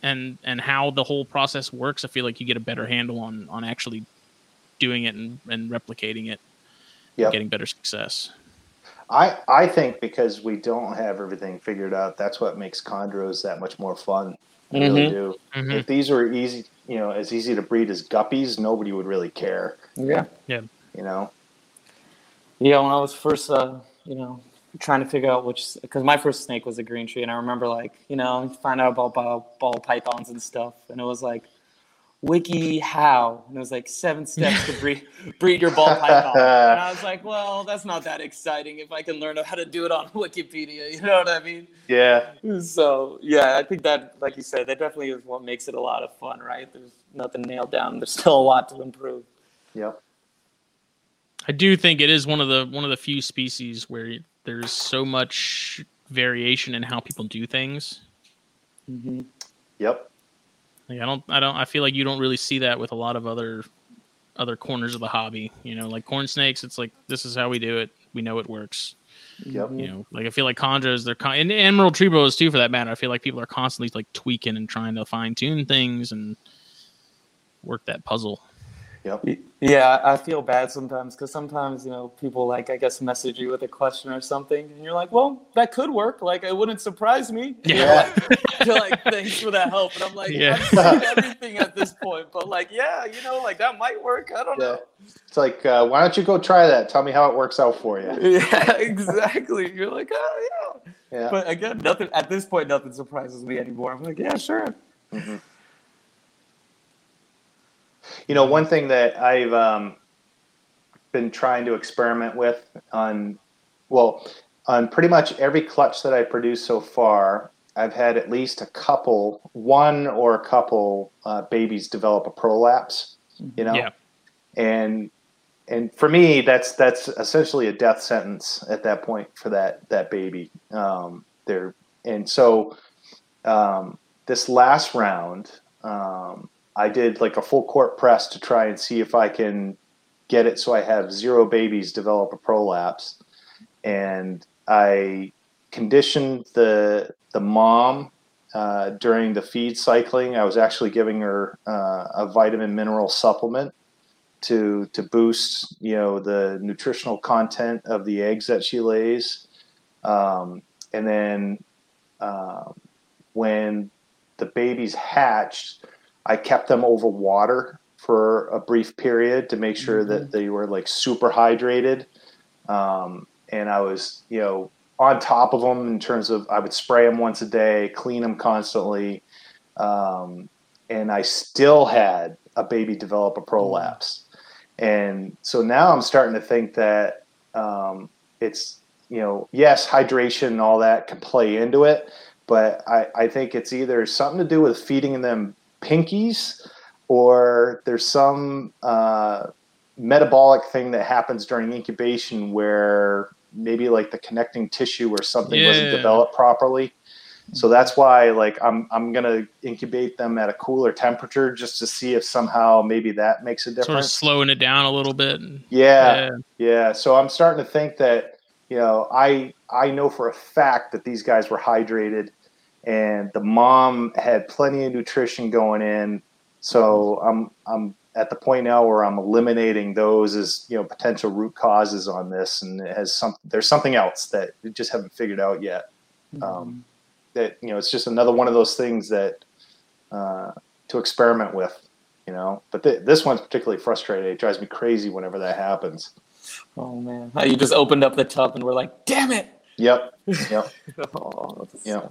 and and how the whole process works, I feel like you get a better handle on on actually doing it and, and replicating it, Yep. getting better success. I I think because we don't have everything figured out, that's what makes chondros that much more fun. I really Mhm. do. Mhm. If these were easy, you know, as easy to breed as guppies, nobody would really care. Yeah, yeah. You know. Yeah, when I was first, uh, you know, trying to figure out which, because my first snake was a green tree, and I remember like, you know, find out about ball, ball pythons and stuff, and it was like, wiki how, and it was like seven steps to breed [LAUGHS] breed your ball python, and I was like, well, that's not that exciting if I can learn how to do it on [LAUGHS] Wikipedia, you know what I mean? Yeah. So yeah, I think that, like you said, that definitely is what makes it a lot of fun, right? There's nothing nailed down. There's still a lot to improve. Yep. I do think it is one of the one of the few species where there's so much variation in how people do things. Mm-hmm. Yep. Like I don't I don't I feel like you don't really see that with a lot of other other corners of the hobby. You know, like corn snakes, it's like this is how we do it. We know it works. Yep. You know, like I feel like chondros, they're con- and emerald tree boas too, for that matter. I feel like people are constantly like tweaking and trying to fine tune things and work that puzzle. Yep. Y- Yeah, I feel bad sometimes because sometimes you know people like I guess message you with a question or something, and you're like, "Well, that could work. Like, it wouldn't surprise me." Yeah. You're like, [LAUGHS] you're like, "Thanks for that help," and I'm like, Yeah. "I've seen everything at this point," but like, yeah, you know, like that might work. I don't Yeah. know. It's like, uh, why don't you go try that? Tell me how it works out for you. [LAUGHS] Yeah, exactly. You're like, "Oh yeah," Yeah. but again, nothing at this point. Nothing surprises me anymore. I'm like, "Yeah, sure." You know, one thing that I've um, been trying to experiment with on, well, on pretty much every clutch that I produced so far, I've had at least a couple, one or a couple uh, babies develop a prolapse. You know, Yeah. and and for me, that's that's essentially a death sentence at that point for that that baby. Um, there, and so um, this last round, um, I did like a full court press to try and see if I can get it so I have zero babies develop a prolapse, and I conditioned the the mom uh, during the feed cycling. I was actually giving her uh, a vitamin mineral supplement to to boost you know the nutritional content of the eggs that she lays, um, and then um, when the babies hatched, I kept them over water for a brief period to make sure that they were like super hydrated. Um, and I was, you know, on top of them in terms of I would spray them once a day, clean them constantly. Um, and I still had a baby develop a prolapse. And so now I'm starting to think that um, it's, you know, yes, hydration and all that can play into it, but I, I think it's either something to do with feeding them pinkies or there's some uh, metabolic thing that happens during incubation where maybe like the connecting tissue or something wasn't developed properly. So that's why like I'm I'm gonna incubate them at a cooler temperature just to see if somehow maybe that makes a difference. Sort of slowing it down a little bit. and- yeah, yeah. So I'm starting to think that you know I I know for a fact that these guys were hydrated, and the mom had plenty of nutrition going in. So I'm I'm at the point now where I'm eliminating those as you know potential root causes on this, and it has some there's something else that we just haven't figured out yet. Um, that you know it's just another one of those things that uh, to experiment with. You know, but th- this one's particularly frustrating. It drives me crazy whenever that happens. Oh man, you just opened up the tub and we're like, "Damn it!" Yep. Yep. [LAUGHS] Oh, Yeah.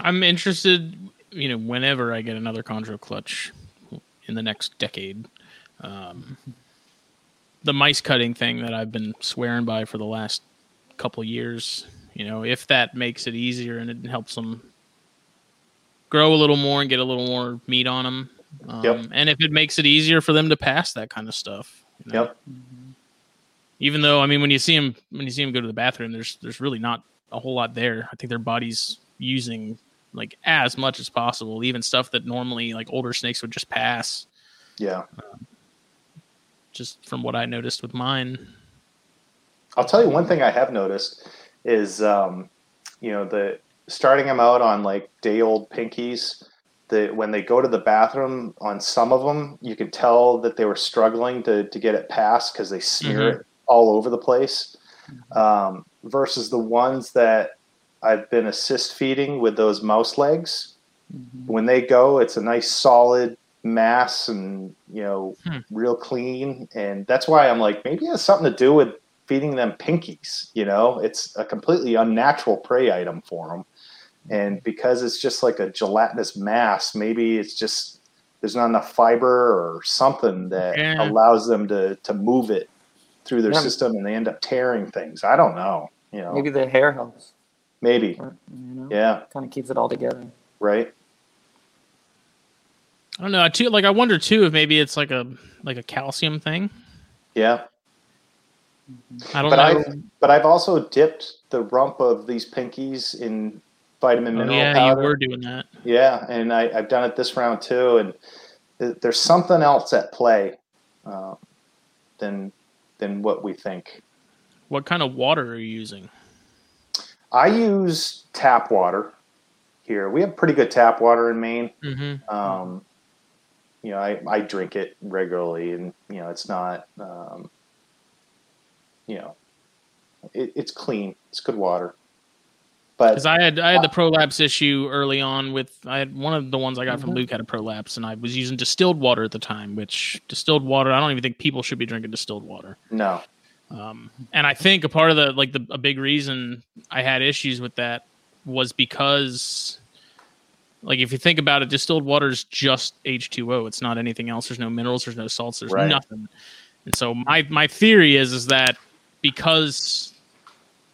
I'm interested, you know, whenever I get another Chondro clutch in the next decade. Um, the mice cutting thing that I've been swearing by for the last couple years. You know, if that makes it easier and it helps them grow a little more and get a little more meat on them, um, Yep. and if it makes it easier for them to pass that kind of stuff. you know? Yep. Even though, I mean, when you see them when you see them go to the bathroom, there's there's really not a whole lot there. I think their body's using like as much as possible, even stuff that normally like older snakes would just pass. Yeah. Just from what I noticed with mine. I'll tell you one thing I have noticed is, um, you know, the starting them out on like day old pinkies. That when they go to the bathroom on some of them, you can tell that they were struggling to, to get it past because they smear it all over the place. Um, versus the ones that I've been assist feeding with those mouse legs. When they go, it's a nice solid mass and you know Hmm. real clean, and that's why I'm like maybe it has something to do with feeding them pinkies. You know, it's a completely unnatural prey item for them, and because it's just like a gelatinous mass, maybe it's just there's not enough fiber or something that Yeah. allows them to to move it through their Yeah. system, and they end up tearing things. I don't know. You know, Maybe the hair helps. Maybe. or, You know, Yeah. kind of keeps it all together. Right. I don't know. I too like I wonder too if maybe it's like a like a calcium thing. Yeah. I don't But know. I've but I've also dipped the rump of these pinkies in vitamin Oh, mineral yeah, powder. you were doing that. Yeah, and I, I've done it this round too, and th- there's something else at play uh, than than what we think. What kind of water are you using? I use tap water here. We have pretty good tap water in Maine. Mm-hmm. Um, you know, I, I drink it regularly, and you know, it's not, um, you know, it, it's clean. It's good water. But Because I had I had the prolapse issue early on with I had one of the ones I got from Mhm. Luc had a prolapse and I was using distilled water at the time, which distilled water I don't even think people should be drinking distilled water. no, Um, and I think a part of the like the a big reason I had issues with that was because like if you think about it, distilled water is just H two O. It's not anything else. There's no minerals. There's no salts. There's Right. nothing. And so my my theory is is that because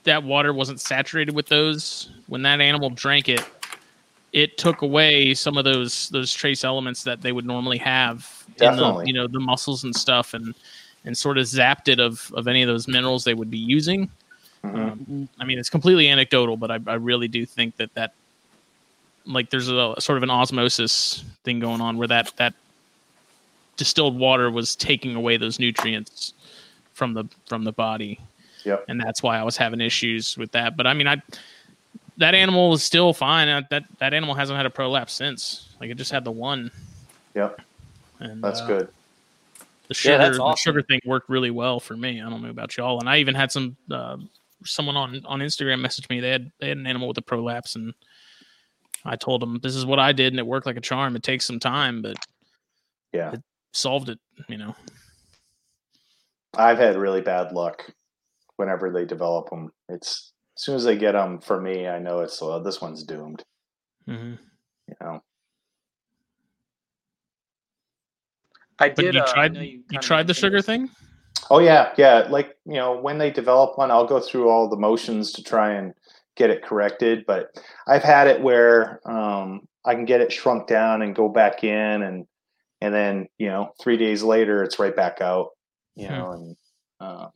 that water wasn't saturated with those, when that animal drank it, it took away some of those those trace elements that they would normally have in the you know the muscles and stuff and and sort of zapped it of of any of those minerals they would be using. Mhm. Um, I mean, it's completely anecdotal, but I, I really do think that that like there's a sort of an osmosis thing going on where that that distilled water was taking away those nutrients from the from the body. Yep. And that's why I was having issues with that. But I mean, I that animal is still fine. Uh, That that animal hasn't had a prolapse since. Like it just had the one. Yep. And that's uh, good. The sugar, Yeah, that's the sugar thing worked really well for me. I don't know about y'all. And I even had some uh, someone on on Instagram message me. They had they had an animal with a prolapse, and I told them this is what I did, and it worked like a charm. It takes some time, but Yeah, it solved it. You know. I've had really bad luck whenever they develop them. It's as soon as they get them for me, I know it's uh, this one's doomed. Mm-hmm. You know. I But did. you uh, tried know you, kinda tried the sugar thing. Oh yeah, yeah. Like you know, when they develop one, I'll go through all the motions to try and get it corrected. But I've had it where um, I can get it shrunk down and go back in, and and then you know, three days later, it's right back out. You Hmm. know, and um,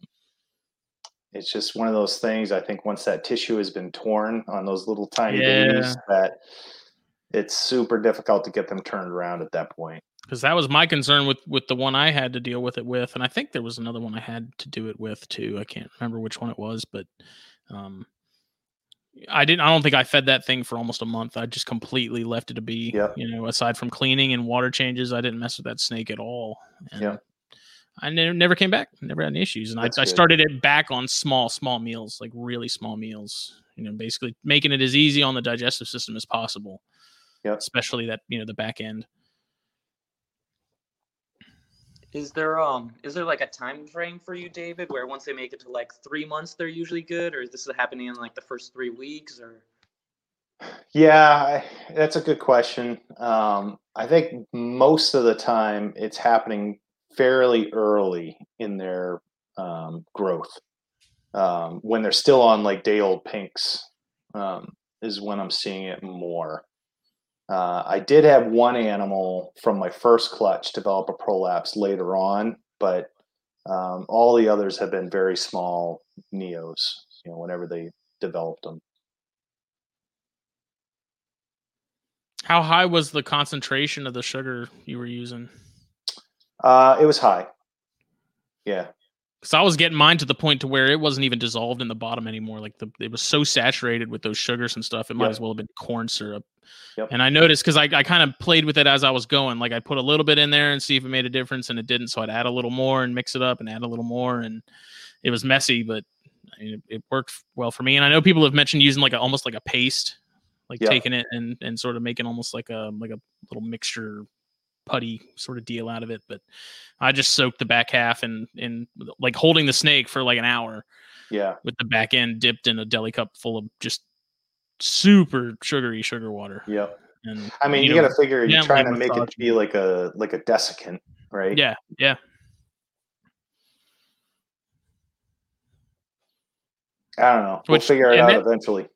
it's just one of those things. I think once that tissue has been torn on those little tiny babies, that it's super difficult to get them turned around at that point. Because that was my concern with with the one I had to deal with it with, and I think there was another one I had to do it with too. I can't remember which one it was, but um, I didn't. I don't think I fed that thing for almost a month. I just completely left it to be. Yep. You know, aside from cleaning and water changes, I didn't mess with that snake at all. And Yep. I never never came back. Never had any issues, and I, I started it back on small small meals, like really small meals. You know, basically making it as easy on the digestive system as possible. Yeah. Especially that you know the back end. Is there um is there like a time frame for you, David, where once they make it to like three months, they're usually good, or is this happening in like the first three weeks, or Yeah, I- that's a good question. Um, I think most of the time it's happening fairly early in their um, growth. Um, when they're still on like day old pinks, um, is when I'm seeing it more. Uh, I did have one animal from my first clutch develop a prolapse later on, but um, all the others have been very small neos. You know, whenever they developed them. How high was the concentration of the sugar you were using? Uh, it was high. Yeah. Because I was getting mine to the point to where it wasn't even dissolved in the bottom anymore. Like the it was so saturated with those sugars and stuff, it might Yep. as well have been corn syrup. Yep. And I noticed because I, I kind of played with it as I was going. Like I put a little bit in there and see if it made a difference, and it didn't. So I'd add a little more and mix it up and add a little more, and it was messy, but I mean, it, it worked well for me. And I know people have mentioned using like a, almost like a paste, like Yeah. taking it and and sort of making almost like a like a little mixture putty sort of deal out of it. But I just soaked the back half and in like holding the snake for like an hour Yeah. with the back end dipped in a deli cup full of just super sugary sugar water. Yep. And I mean, you, know, got to figure you're trying to make it be like a like a desiccant, right? yeah, yeah. I don't know. We'll figure it out that- eventually.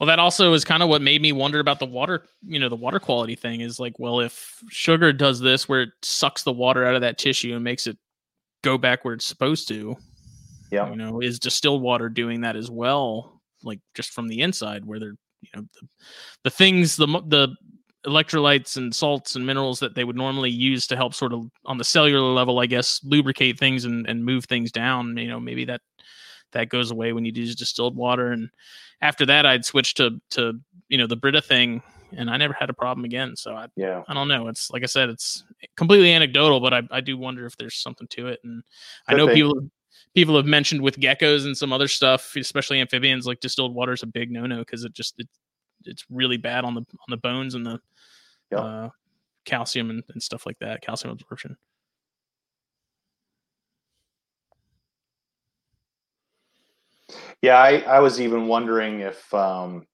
Well, that also is kind of what made me wonder about the water, you know, the water quality thing is like, well, if sugar does this where it sucks the water out of that tissue and makes it go back where it's supposed to, Yeah. you know, is distilled water doing that as well, like just from the inside where they're, you know, the, the things, the, the electrolytes and salts and minerals that they would normally use to help sort of on the cellular level, I guess, lubricate things and, and move things down, you know, maybe that, that goes away when you use distilled water. And after that, I'd switch to, to, you know, the Brita thing and I never had a problem again. So I, Yeah. I don't know. It's like I said, it's completely anecdotal, but I, I do wonder if there's something to it. And I know be. people people have mentioned with geckos and some other stuff, especially amphibians, like distilled water is a big no no because it just it, it's really bad on the on the bones and the Yeah. uh, calcium and, and stuff like that, calcium absorption. Yeah, I, I was even wondering if um,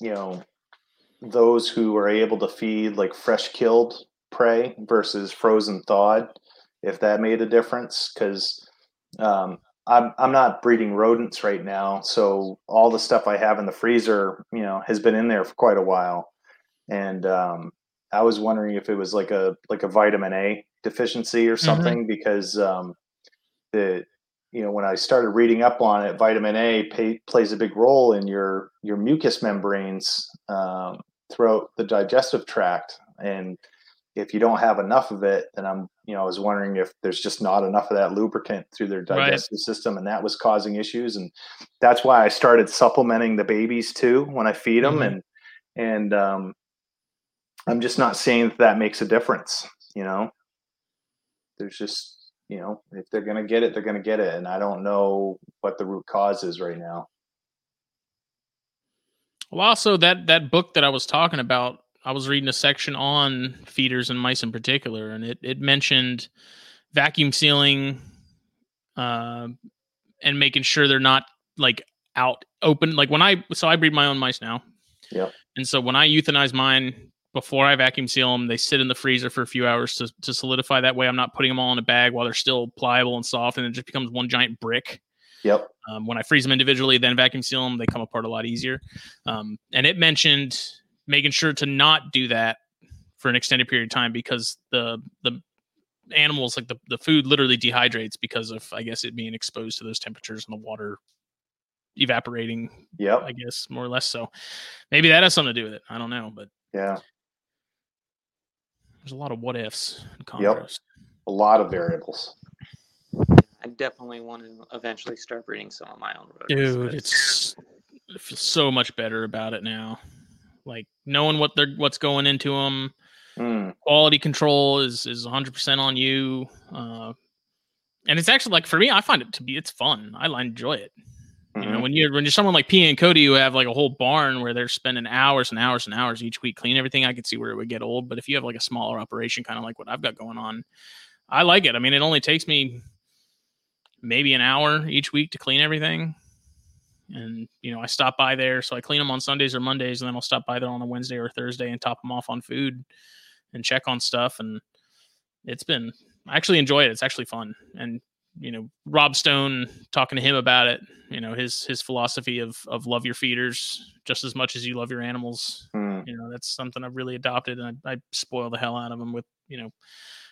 you know those who are able to feed like fresh killed prey versus frozen thawed, if that made a difference. Because um, I'm I'm not breeding rodents right now, so all the stuff I have in the freezer, you know, has been in there for quite a while, and um, I was wondering if it was like a like a vitamin A deficiency or something because um, the you know when I started reading up on it, vitamin A pay, plays a big role in your your mucous membranes um, throughout the digestive tract, and if you don't have enough of it, then I'm you know I was wondering if there's just not enough of that lubricant through their Right. digestive system, and that was causing issues, and that's why I started supplementing the babies too when I feed them, Mhm. and and um, I'm just not seeing that that makes a difference, you know. There's just you know, if they're going to get it, they're going to get it. And I don't know what the root cause is right now. Well, also that that book that I was talking about, I was reading a section on feeders and mice in particular, and it it mentioned vacuum sealing, uh, and making sure they're not like out open. Like when I so I breed my own mice now, Yep. and so when I euthanize mine before I vacuum seal them, they sit in the freezer for a few hours to to solidify. That way, I'm not putting them all in a bag while they're still pliable and soft, and it just becomes one giant brick. Yep. Um, when I freeze them individually, then vacuum seal them, they come apart a lot easier. Um, and it mentioned making sure to not do that for an extended period of time because the the animals like the, the food literally dehydrates because of I guess it being exposed to those temperatures and the water evaporating, Yep. I guess more or less. So maybe that has something to do with it. I don't know, but Yeah. There's a lot of what ifs in Congress. Yep. A lot of variables. I definitely want to eventually start reading some of my own rodents. Dude, 'cause it's I feel so much better about it now. Like knowing what they're what's going into them. Mm, quality control is is 100% on you uh and it's actually like for me i find it to be it's fun i enjoy it you know mhm. when you're when you're someone like p and cody who have like a whole barn where they're spending hours and hours and hours each week cleaning everything i could see where it would get old but if you have like a smaller operation kind of like what i've got going on i like it i mean it only takes me maybe an hour each week to clean everything and you know i stop by there so i clean them on sundays or mondays and then i'll stop by there on a wednesday or thursday and top them off on food and check on stuff and it's been I actually enjoy it. It's actually fun, and you know, Rob Stone talking to him about it. You know, his his philosophy of of love your feeders just as much as you love your animals. Mm. You know, that's something I've really adopted, and I, I spoil the hell out of them with you know,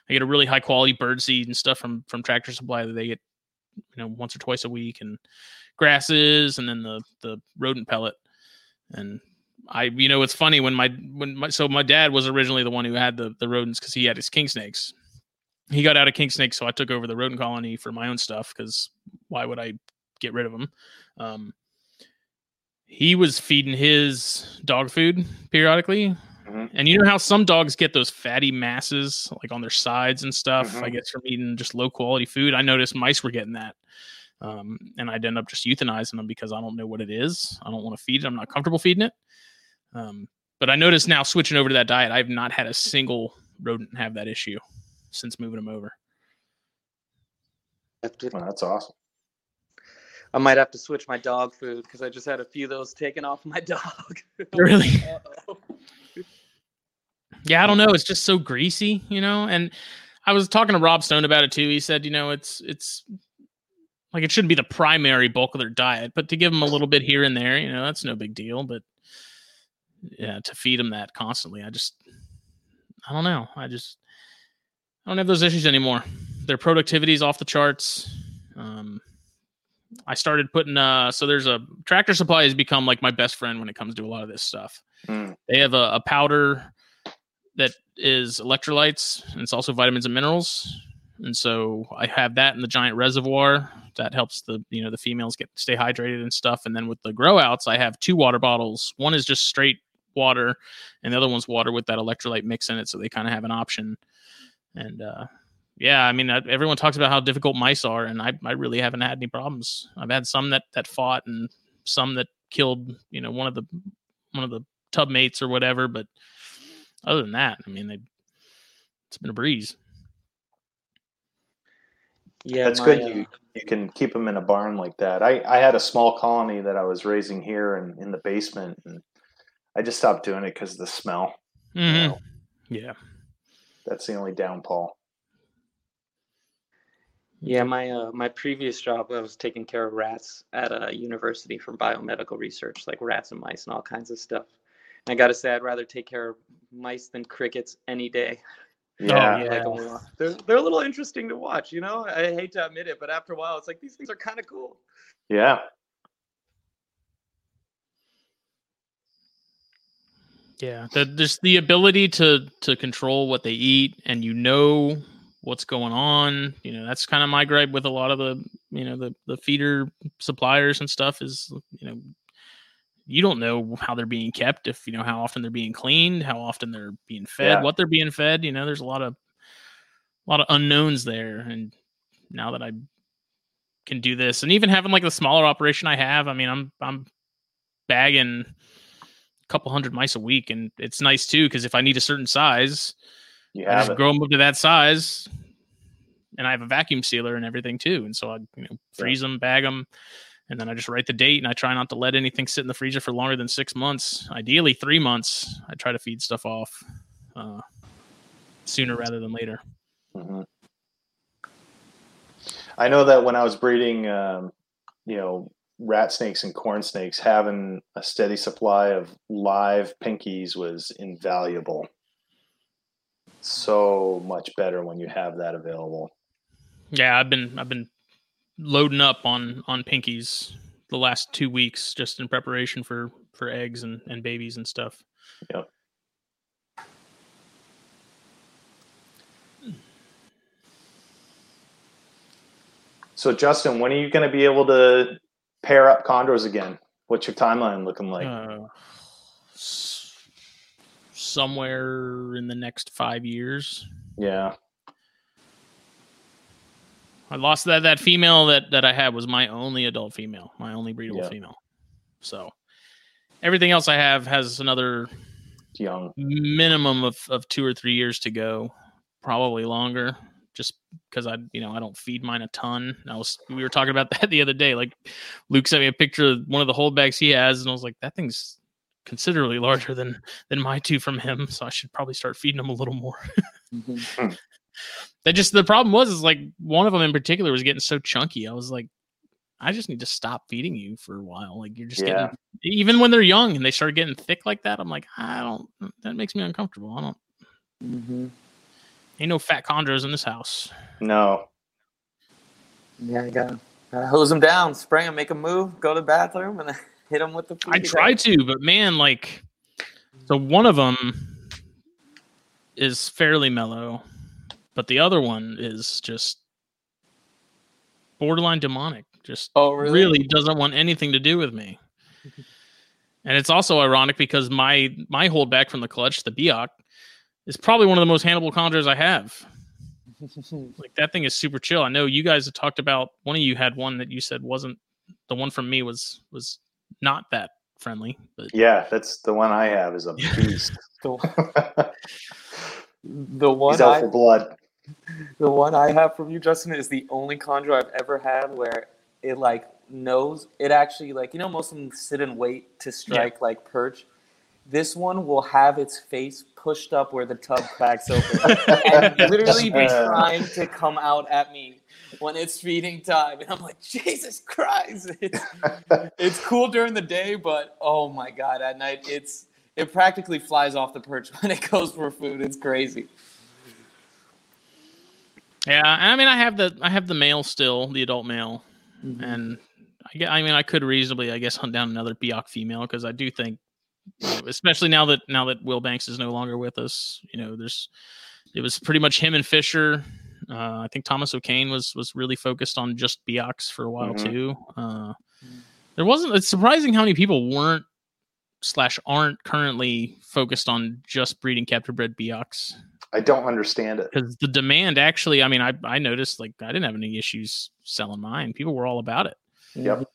I get a really high quality bird seed and stuff from from Tractor Supply that they get you know once or twice a week, and grasses, and then the the rodent pellet, and I, you know, it's funny when my when my so my dad was originally the one who had the the rodents because he had his king snakes. He got out of king snakes, so I took over the rodent colony for my own stuff because why would I get rid of him? Um, he was feeding his dog food periodically, Mhm. and you know how some dogs get those fatty masses like on their sides and stuff. I Mhm. guess from eating just low quality food. I noticed mice were getting that. Um, and I'd end up just euthanizing them because I don't know what it is. I don't want to feed it. I'm not comfortable feeding it. Um, but I noticed now switching over to that diet, I've not had a single rodent have that issue since moving them over. Well, that's awesome. I might have to switch my dog food because I just had a few of those taken off my dog. [LAUGHS] [LAUGHS] Really? Uh-oh. Yeah, I don't know. It's just so greasy, you know. And I was talking to Rob Stone about it too. He said, you know, it's it's like it shouldn't be the primary bulk of their diet, but to give them a little bit here and there, you know, that's no big deal. But yeah, to feed them that constantly, I just I don't know. I just I don't have those issues anymore. Their productivity is off the charts. Um, I started putting uh so there's a tractor supply has become like my best friend when it comes to a lot of this stuff. Mm. They have a, a powder that is electrolytes and it's also vitamins and minerals. And so I have that in the giant reservoir that helps the you know the females get stay hydrated and stuff. And then with the grow outs, I have two water bottles. One is just straight water, and the other one's water with that electrolyte mix in it. So they kind of have an option. And uh, yeah, I mean, everyone talks about how difficult mice are, and I, I really haven't had any problems. I've had some that that fought, and some that killed, you know, one of the one of the tub mates or whatever. But other than that, I mean, they it's been a breeze. Yeah, That's my, good. uh, You you can keep them in a barn like that. I I had a small colony that I was raising here in in the basement, and I just stopped doing it because of the smell. Mhm. know. Yeah. That's the only downfall. Yeah, my uh, my previous job, I was taking care of rats at a university for biomedical research, like rats and mice and all kinds of stuff. And I got to say, I'd rather take care of mice than crickets any day. Yeah. yeah. Like a they're they're a little interesting to watch, you know. I hate to admit it, but after a while, it's like these things are kind of cool. Yeah. Yeah, the, just the ability to to control what they eat, and you know what's going on. You know, that's kind of my gripe with a lot of the you know the the feeder suppliers and stuff is you know you don't know how they're being kept if you know how often they're being cleaned, how often they're being fed, Yeah. what they're being fed. You know, there's a lot of a lot of unknowns there, and now that I can do this, and even having like the smaller operation I have, I mean, I'm I'm bagging couple hundred mice a week and it's nice too because if i need a certain size You i have just it. grow them up to that size and i have a vacuum sealer and everything too and so i you know freeze them bag them and then i just write the date and i try not to let anything sit in the freezer for longer than six months ideally three months i try to feed stuff off uh, sooner rather than later Mhm. I know that when I was breeding, um, you know, rat snakes and corn snakes, having a steady supply of live pinkies was invaluable. So much better when you have that available. yeah i've been i've been loading up on on pinkies the last two weeks just in preparation for for eggs and and babies and stuff Yep. So, Justin, when are you going to be able to pair up chondros again? What's your timeline looking like? uh, somewhere in the next five years. yeah. I lost that that female that that I had was my only adult female, my only breedable Yeah. female. So everything else I have has another Young. minimum of, of two or three years to go, probably longer. Just because I, you know, I don't feed mine a ton. I was we were talking about [LAUGHS] that the other day. Like Luc sent me a picture of one of the hold bags he has, and I was like, that thing's considerably larger than than my two from him. So I should probably start feeding him a little more. That just the problem was is like one of them in particular was getting so chunky. I was like, I just need to stop feeding you for a while. Like you're just Yeah. getting even when they're young and they start getting thick like that. I'm like, I don't. That makes me uncomfortable. I don't. Mm-hmm. Ain't no fat chondros in this house. No. Yeah, I gotta, gotta hose them down, spray them, make them move, go to the bathroom, and then [LAUGHS] hit them with the. I try to, but man, like, so one of them is fairly mellow, but the other one is just borderline demonic. Just Oh, really? really doesn't want anything to do with me. [LAUGHS] And it's also ironic because my my holdback from the clutch, the Biak, is probably one of the most handleable chondros I have. [LAUGHS] Like that thing is super chill. I know you guys have talked about one of you had one that you said wasn't the one from me was was not that friendly, but Yeah, that's the one I have is a [LAUGHS] beast. the, [LAUGHS] the one He's out I, for blood. the one I have from you, Justin, is the only chondro I've ever had where it like knows it actually like you know most of them sit and wait to strike like perch. This one will have its face pushed up where the tub cracks open and [LAUGHS] literally be uh. trying to come out at me when it's feeding time. And I'm like, Jesus Christ. It's, [LAUGHS] it's cool during the day, but oh my God, at night it's it practically flies off the perch [LAUGHS] when it goes for food. It's crazy. yeah, I mean I have the I have the male still, the adult male, mm-hmm. and I, I mean I could reasonably I guess hunt down another Biak female because I do think, you know, especially now that now that Will Banks is no longer with us, you know, there's it was pretty much him and Fisher. Uh, I think Thomas O'Kane was was really focused on just Biaks for a while Mhm. too. Uh, there wasn't. It's surprising how many people weren't slash aren't currently focused on just breeding captive bred Biaks I don't understand it. because the demand actually. I mean, I I noticed like I didn't have any issues selling mine. People were all about it. Yep.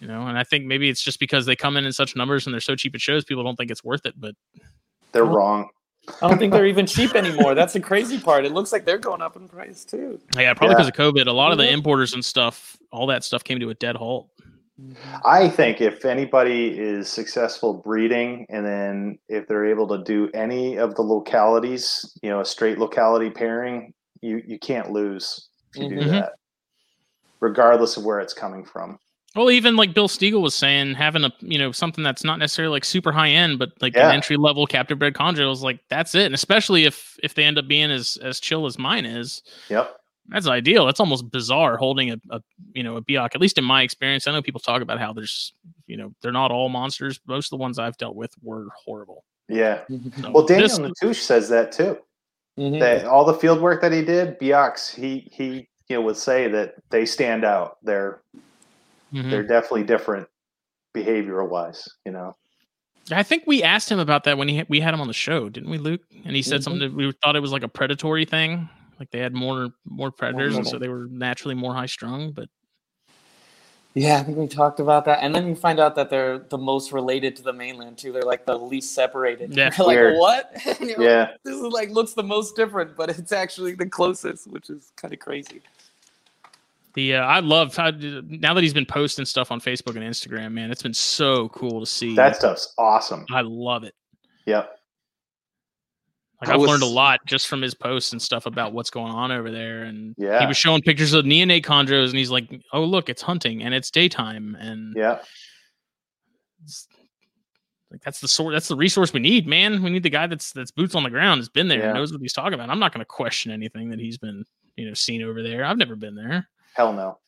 You know, and I think maybe it's just because they come in in such numbers and they're so cheap at shows, people don't think it's worth it. But They're Well- wrong. I don't think they're even [LAUGHS] cheap anymore. That's the crazy part. It looks like they're going up in price too. yeah, probably Yeah. because of COVID, a lot of the Mhm. importers and stuff, all that stuff came to a dead halt. I think if anybody is successful breeding, and then if they're able to do any of the localities, you know, a straight locality pairing, you you can't lose if you do Mhm. that, regardless of where it's coming from. Well, even like Bill Stiegel was saying, having a you know something that's not necessarily like super high end, but like Yeah. an entry level captive bred chondro is like that's it. And especially if if they end up being as as chill as mine is, Yep. that's ideal. That's almost bizarre holding a, a you know a Biak. At least in my experience, I know people talk about how there's you know they're not all monsters. Most of the ones I've dealt with were horrible. Yeah. So Well, Daniel this- Natusch says that too. Mhm. That all the field work that he did, Biaks, he he you know would say that they stand out. They're Mhm. they're definitely different behavioral wise. You know. I think we asked him about that when he we had him on the show, didn't we, Luc? And he said Mhm. something that we thought it was like a predatory thing, like they had more more predators, and so they were naturally more high strung. But Yeah, I think we talked about that, and then you find out that they're the most related to the mainland too. They're like the least separated. Yeah. You're like Weird. what? [LAUGHS] And you're like, Yeah. this is like looks the most different, but it's actually the closest, which is kind of crazy. The uh, I love how now that he's been posting stuff on Facebook and Instagram, man, it's been so cool to see. That stuff's awesome. I love it. Yep. Like I I've was- learned a lot just from his posts and stuff about what's going on over there. And yeah. he was showing pictures of neonate chondros, and he's like, "Oh, look, it's hunting and it's daytime." And Yeah. like that's the sort that's the resource we need, man. We need the guy that's that's boots on the ground, has been there, Yeah. knows what he's talking about. I'm not going to question anything that he's been you know seen over there. I've never been there. Hell no.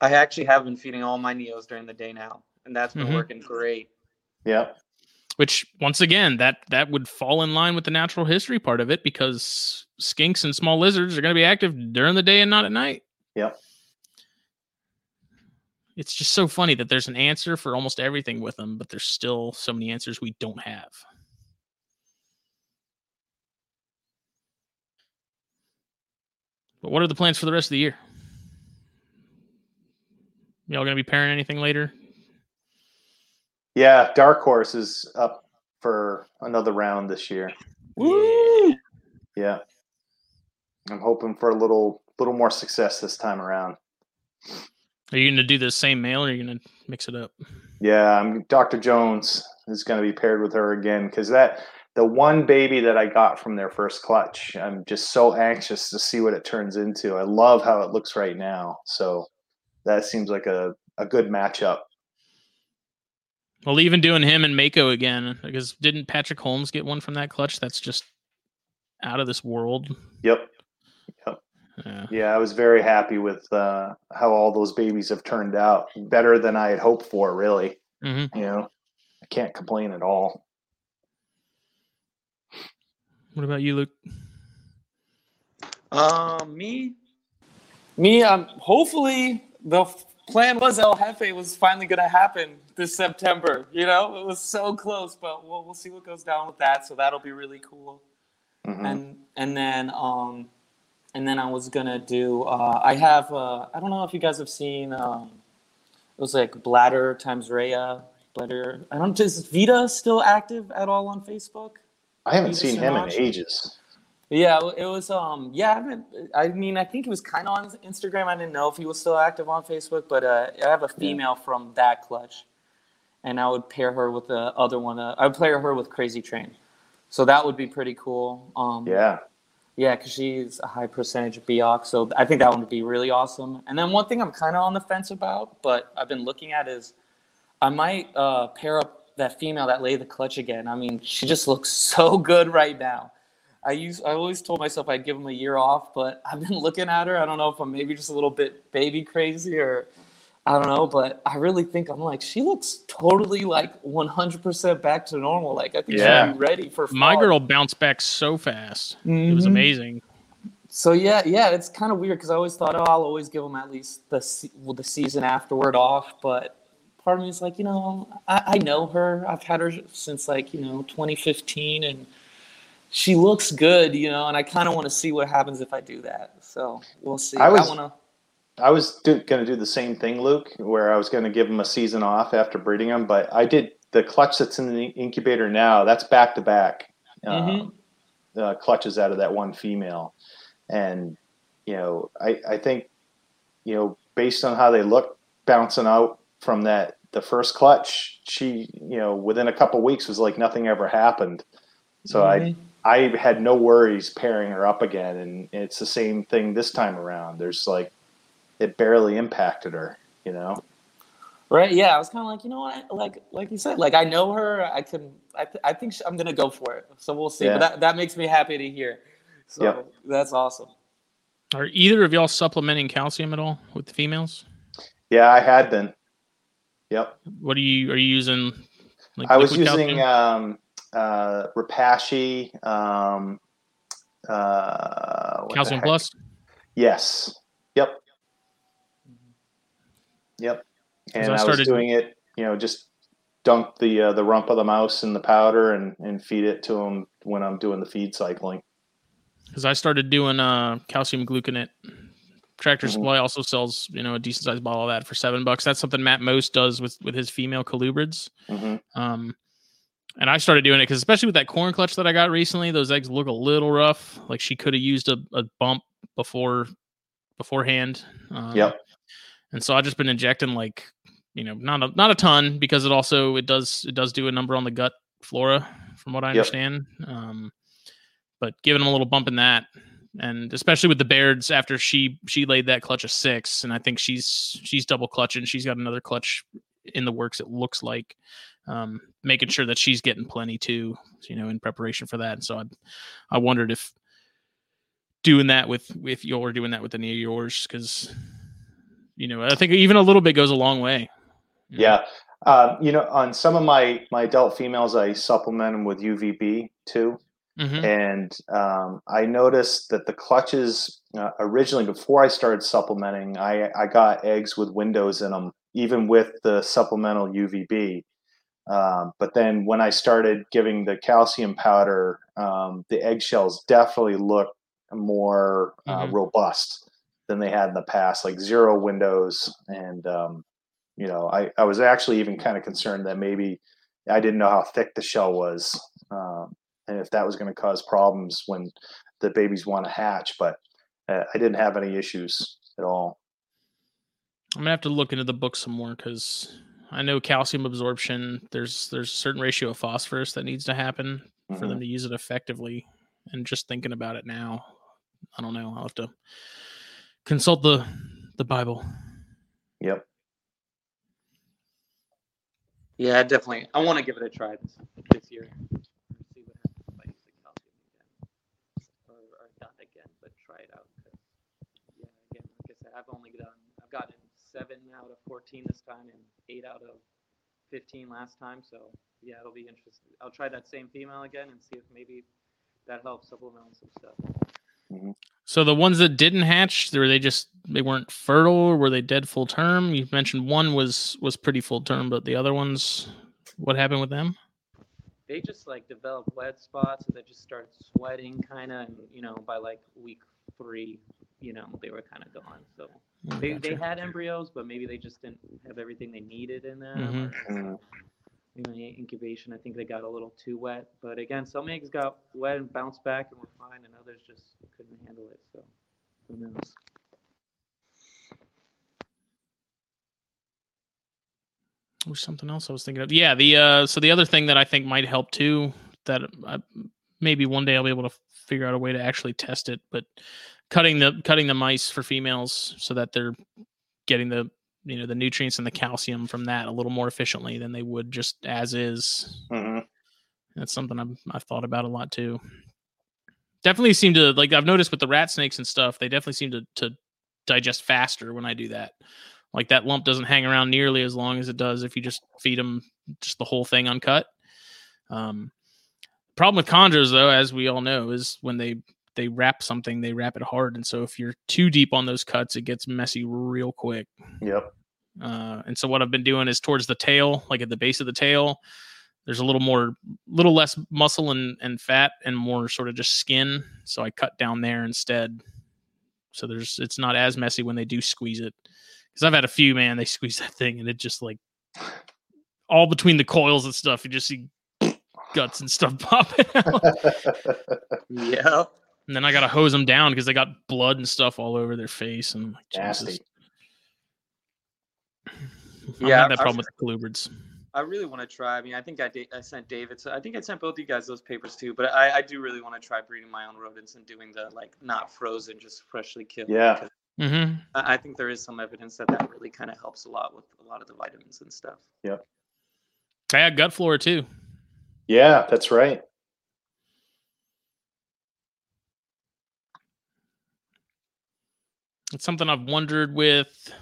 I actually have been feeding all my neos during the day now, and that's been Mhm. working great. Yep. which once again that that would fall in line with the natural history part of it because skinks and small lizards are going to be active during the day and not at night Yep. it's just so funny that there's an answer for almost everything with them but there's still so many answers we don't have but what are the plans for the rest of the year y'all going to be pairing anything later Yeah. Dark Horse is up for another round this year. Woo! Yeah. I'm hoping for a little little more success this time around. are you going to do the same male or are you going to mix it up Yeah, I'm Dr. Jones is going to be paired with her again because that the one baby that I got from their first clutch. I'm just so anxious to see what it turns into. I love how it looks right now. So that seems like a, a good matchup. Well, even doing him and Mako again, because didn't Patrick Holmes get one from that clutch? That's just out of this world. Yep. Yep. Yeah. yeah, I was very happy with uh, how all those babies have turned out. Better than I had hoped for, really. Mm-hmm. You know, I can't complain at all. What about you, Luc? Um, me, me. Um, hopefully the plan was El Jefe was finally going to happen this September. You know, it was so close, but we'll we'll see what goes down with that. So that'll be really cool. Mm-hmm. And and then um, and then I was gonna do. Uh, I have. Uh, I don't know if you guys have seen. Um, it was like Bladder times Rhea. Bladder. I don't. Is Vita still active at all on Facebook? I haven't Vita seen him in ages. Yeah, it was. Um, yeah, I, I mean, I think he was kind of on Instagram. I didn't know if he was still active on Facebook, but uh, I have a female yeah. from that clutch, and I would pair her with the other one. Uh, I would pair her with Crazy Train, so that would be pretty cool. Um, yeah, yeah, because she's a high percentage of Biak, so I think that one would be really awesome. And then one thing I'm kind of on the fence about, but I've been looking at is I might uh, pair up that female that laid the clutch again. I mean, she just looks [LAUGHS] so good right now. I use I always told myself I'd give him a year off, but [LAUGHS] I've been looking at her. I don't know if I'm maybe just a little bit baby crazy or I don't know, but I really think I'm like she looks totally like 100% back to normal. Like I think yeah. she'll be ready for fall. my girl bounced back so fast. Mm-hmm. It was mm-hmm. amazing. So yeah, yeah, it's kind of weird because I always thought, oh, I'll always give them at least the well, the season afterward off, but part of me is like, you know, I, I know her. I've had her since like you know 2015, and she looks good, you know, and I kind of want to see what happens if I do that. So we'll see. I was, I, wanna... I was going to do the same thing, Luc, where I was going to give him a season off after breeding him, but I did the clutch that's in the incubator now. That's back to back um, mm-hmm. clutches out of that one female, and you know, I I think you know based on how they look bouncing out from that the first clutch, she you know within a couple weeks was like nothing ever happened. So mm-hmm. I I had no worries pairing her up again, and it's the same thing this time around. There's like, it barely impacted her, you know. Right? Yeah, I was kind of like, you know what, like like you said, like I know her. I can. I, th- I think she, I'm gonna go for it. So we'll see. Yeah. But that that makes me happy to hear. So yep. that's awesome. Are either of y'all supplementing calcium at all with the females? Yeah, I had been. Yep. What are you are you using? Like I was using um, uh, Repashy. um, uh, Calcium Plus. Yes. Yep. Yep. And I, I, was doing it, you know, just dunk the uh, the rump of the mouse in the powder and and feed it to them when I'm doing the feed cycling. Because I started doing uh, calcium gluconate. Tractor mm-hmm. Supply also sells, you know, a decent sized bottle of that for seven bucks. That's something Matt Most does with with his female colubrids. Mm-hmm. Um, and I started doing it because, especially with that corn clutch that I got recently, those eggs look a little rough. Like she could have used a, a bump before beforehand. Um, yep. And so I've just been injecting like, you know, not a not a ton because it also it does it does do a number on the gut flora from what I understand. Yep. Um, but giving them a little bump in that, and especially with the Bairds after she she laid that clutch of six, and I think she's she's double clutching. She's got another clutch in the works. It looks like um, making sure that she's getting plenty too, you know, in preparation for that. And so I, I wondered if doing that with if you're doing that with any of yours, because you know, I think even a little bit goes a long way. Yeah. Uh, you know, on some of my my adult females, I supplement them with UVB too. Mm-hmm. And um, I noticed that the clutches uh, originally, before I started supplementing, I, I got eggs with windows in them, even with the supplemental UVB. Um, but then when I started giving the calcium powder, um, the eggshells definitely look more uh, mm-hmm. robust than they had in the past, like zero windows. And, um, you know, I, I was actually even kind of concerned that maybe I didn't know how thick the shell was um, and if that was going to cause problems when the babies want to hatch. But uh, I didn't have any issues at all. I'm gonna have to look into the book some more because I know calcium absorption. There's there's a certain ratio of phosphorus that needs to happen for them to use it effectively. And just thinking about it now, I don't know. I'll have to consult the the Bible. Yep. Yeah, definitely. I want to give it a try this, this year. See what happens if I use the calcium again, or, or not again, but try it out. 'cause, yeah, again, like I said, I've only done, I've gotten seven out of 14 this time and eight out of 15 last time. So yeah, it'll be interesting. I'll try that same female again and see if maybe that helps supplement some stuff. Mm-hmm. So the ones that didn't hatch, were they just they weren't fertile? Or were they dead full term? You mentioned one was was pretty full term, but the other ones, what happened with them? They just like developed wet spots and they just started sweating kind of, and you know, by like week three, you know, they were kind of gone. So Oh, they, they had embryos, but maybe they just didn't have everything they needed in them. Mhm. or, you know, incubation, I think they got a little too wet. But again, some eggs got wet and bounced back and were fine, and others just couldn't handle it. So who knows? There's something else I was thinking of. Yeah, the uh, so the other thing that I think might help too, that I, maybe one day I'll be able to figure out a way to actually test it, but cutting the cutting the mice for females so that they're getting the you know the nutrients and the calcium from that a little more efficiently than they would just as is. Mhm. That's something I've I've thought about a lot too. Definitely seem to like I've noticed with the rat snakes and stuff, they definitely seem to to digest faster when I do that. Like that lump doesn't hang around nearly as long as it does if you just feed them just the whole thing uncut. Um, problem with chondros though, as we all know, is when they they wrap something, they wrap it hard, and so if you're too deep on those cuts, it gets messy real quick. Yep. Uh, and so what I've been doing is towards the tail, like at the base of the tail, there's a little more, little less muscle and, and fat and more sort of just skin. So I cut down there instead. So there's, it's not as messy when they do squeeze it. Cause I've had a few, man, they [LAUGHS] squeeze that thing and it just like all between the coils and stuff, you just see guts and stuff [LAUGHS] popping out. Yeah. and then I got to hose them down because they got blood and stuff all over their face. And I'm like, Nasty. Jesus. I Yeah, have that I- problem with the colubrids. I really want to try. I mean, I think I, did, I sent David. So I think I sent both you guys those papers too. But I, I do really want to try breeding my own rodents and doing the like not frozen, just freshly killed. Yeah. Mm-hmm. I I think there is some evidence that that really kind of helps a lot with a lot of the vitamins and stuff. Yeah. I had gut flora too. Yeah, that's right. It's something I've wondered with,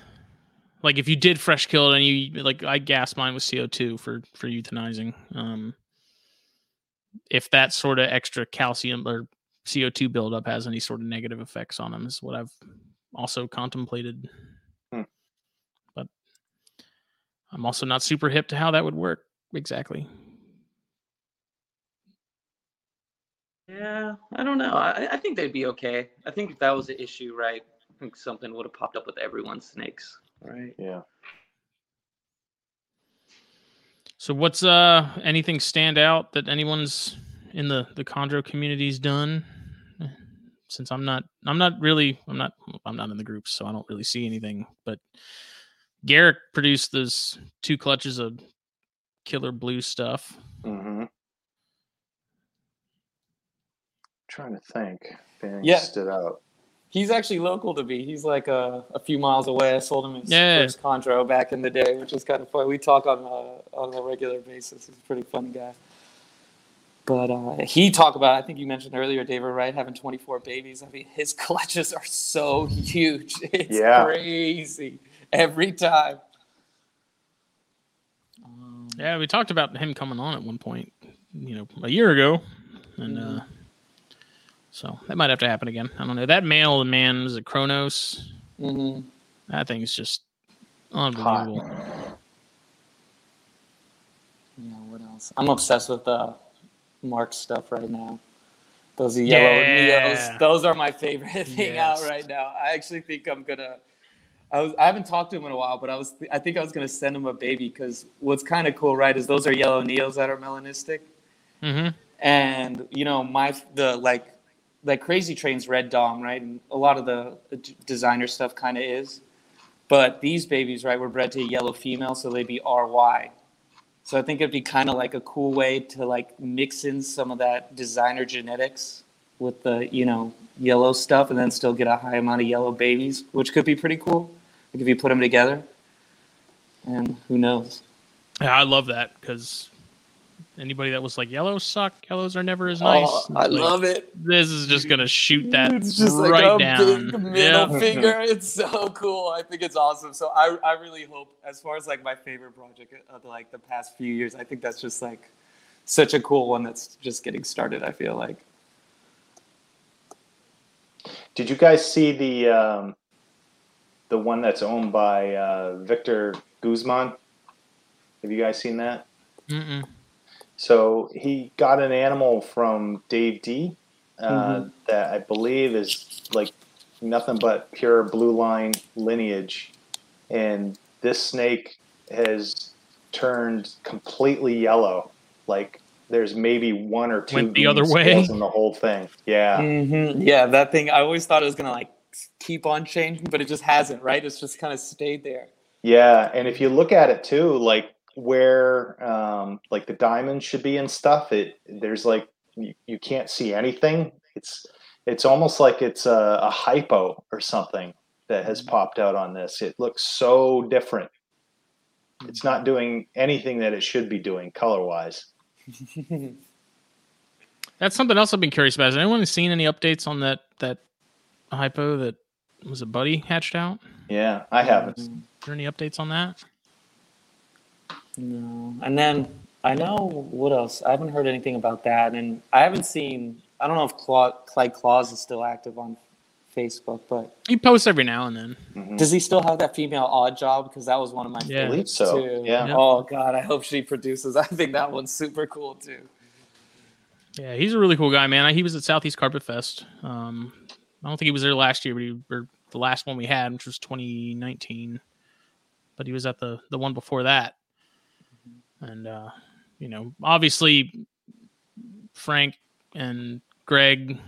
like if you did fresh kill it and you like I gas mine with CO two for for euthanizing. Um, if that sort of extra calcium or CO two buildup has any sort of negative effects on them is what I've also contemplated. Hmm. But I'm also not super hip to how that would work exactly. Yeah, I don't know. I, I think they'd be okay. I think if that was the issue, right? I think something would have popped up with everyone's snakes, right? Yeah. So what's uh anything stand out that anyone's in the the chondro community's done? Since I'm not I'm not really I'm not I'm not in the groups, so I don't really see anything. But Garrick produced those two clutches of killer blue stuff. hmm Trying to think. if Yeah. stood out. He's actually local to me. He's like a, a few miles away. I sold him his Yeah. first chondro back in the day, which was kind of fun. We talk on uh, on a regular basis. He's a pretty funny guy. But uh, he talked about, I think you mentioned earlier, David, right? Having 24 babies. I mean, his [LAUGHS] clutches are so huge. [LAUGHS] It's Yeah. crazy every time. Um, Yeah, we talked about him coming on at one point, you know, a year ago, and uh, so that might have to happen again. I don't know. That male, man, is a Kronos. mhm. That thing's just unbelievable. Yeah, what else? I'm obsessed with the Mark stuff right now. Those yellow Yeah. neos. Those are my favorite [LAUGHS] thing Yes. out right now. I actually think I'm gonna. I was. I haven't talked to him in a while, but I was. I think I was gonna send him a baby because what's kind of cool, right? Is those are yellow neos that are melanistic, Mm-hmm. and you know my the like like crazy trains red dom right and a lot of the designer stuff kind of is but these babies right were bred to a yellow female so they'd be ry So I think it'd be kind of like a cool way to like mix in some of that designer genetics with the you know yellow stuff, and then still get a high amount of yellow babies, which could be pretty cool. Like if you put them together, and who knows? Yeah, I love that because anybody that was like yellows suck, yellows are never as nice. Oh, I like, love it. This is just gonna shoot that It's just right like a down. big middle Yeah. finger. [LAUGHS] It's so cool. I think it's awesome. So I, I really hope, as far as like my favorite project of like the past few years, I think that's just like such a cool one that's just getting started. I feel like. Did you guys see the um, the one that's owned by uh, Victor Guzman? Have you guys seen that? Mm-mm. So he got an animal from Dave D uh, that I believe is like nothing but pure blue line lineage, and this snake has turned completely yellow. Like there's maybe one or two Went the other way? in the whole thing. Yeah, Mm-hmm. Yeah, that thing. I always thought it was gonna like keep on changing, but it just hasn't. Right? It's just kind of stayed there. Yeah, and if you look at it too, like where um, like the diamonds should be and stuff, it there's like you, you can't see anything. It's it's almost like it's a, a hypo or something that has popped out on this. It looks so different. It's not doing anything that it should be doing color wise. [LAUGHS] That's something else I've been curious about. Has anyone seen any updates on that that hypo that was a buddy hatched out? Yeah, I haven't. Is there any updates on that? No. And then I know what else. I haven't heard anything about that, and I haven't seen. I don't know if Claw, Clyde Claus is still active on Facebook, but He posts every now and then. Mhm. does he still have that female odd job? Because that was one of my Yeah. I favorites so. too. Yeah. Yeah. Oh God, I hope she produces. [LAUGHS] I think that one's super cool too. Yeah, he's a really cool guy, man. He was at Southeast Carpet Fest. Um, I don't think he was there last year, but he or the last one we had, which was 2019. But he was at the the one before that, and uh, you know, obviously, Frank and Greg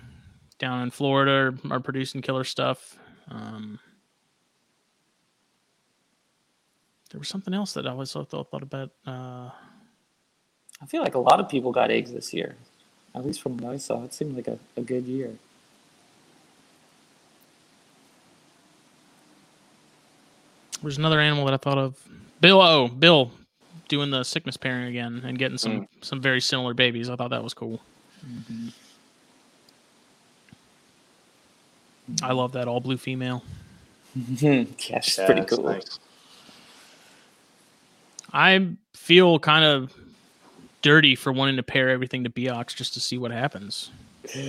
down in Florida are, are producing killer stuff. Um, there was something else that I always thought, thought about. Uh, I feel like a lot of people got eggs this year. At least from what I saw, it seemed like a, a good year. There's another animal that I thought of. Bill, oh, Bill, doing the sickness pairing again and getting some mm. some very similar babies. I thought that was cool. Mm-hmm. I love that all blue female. yeah, she's Yeah, pretty cool. nice. I feel kind of dirty for wanting to pair everything to Biaks just to see what happens. [GASPS]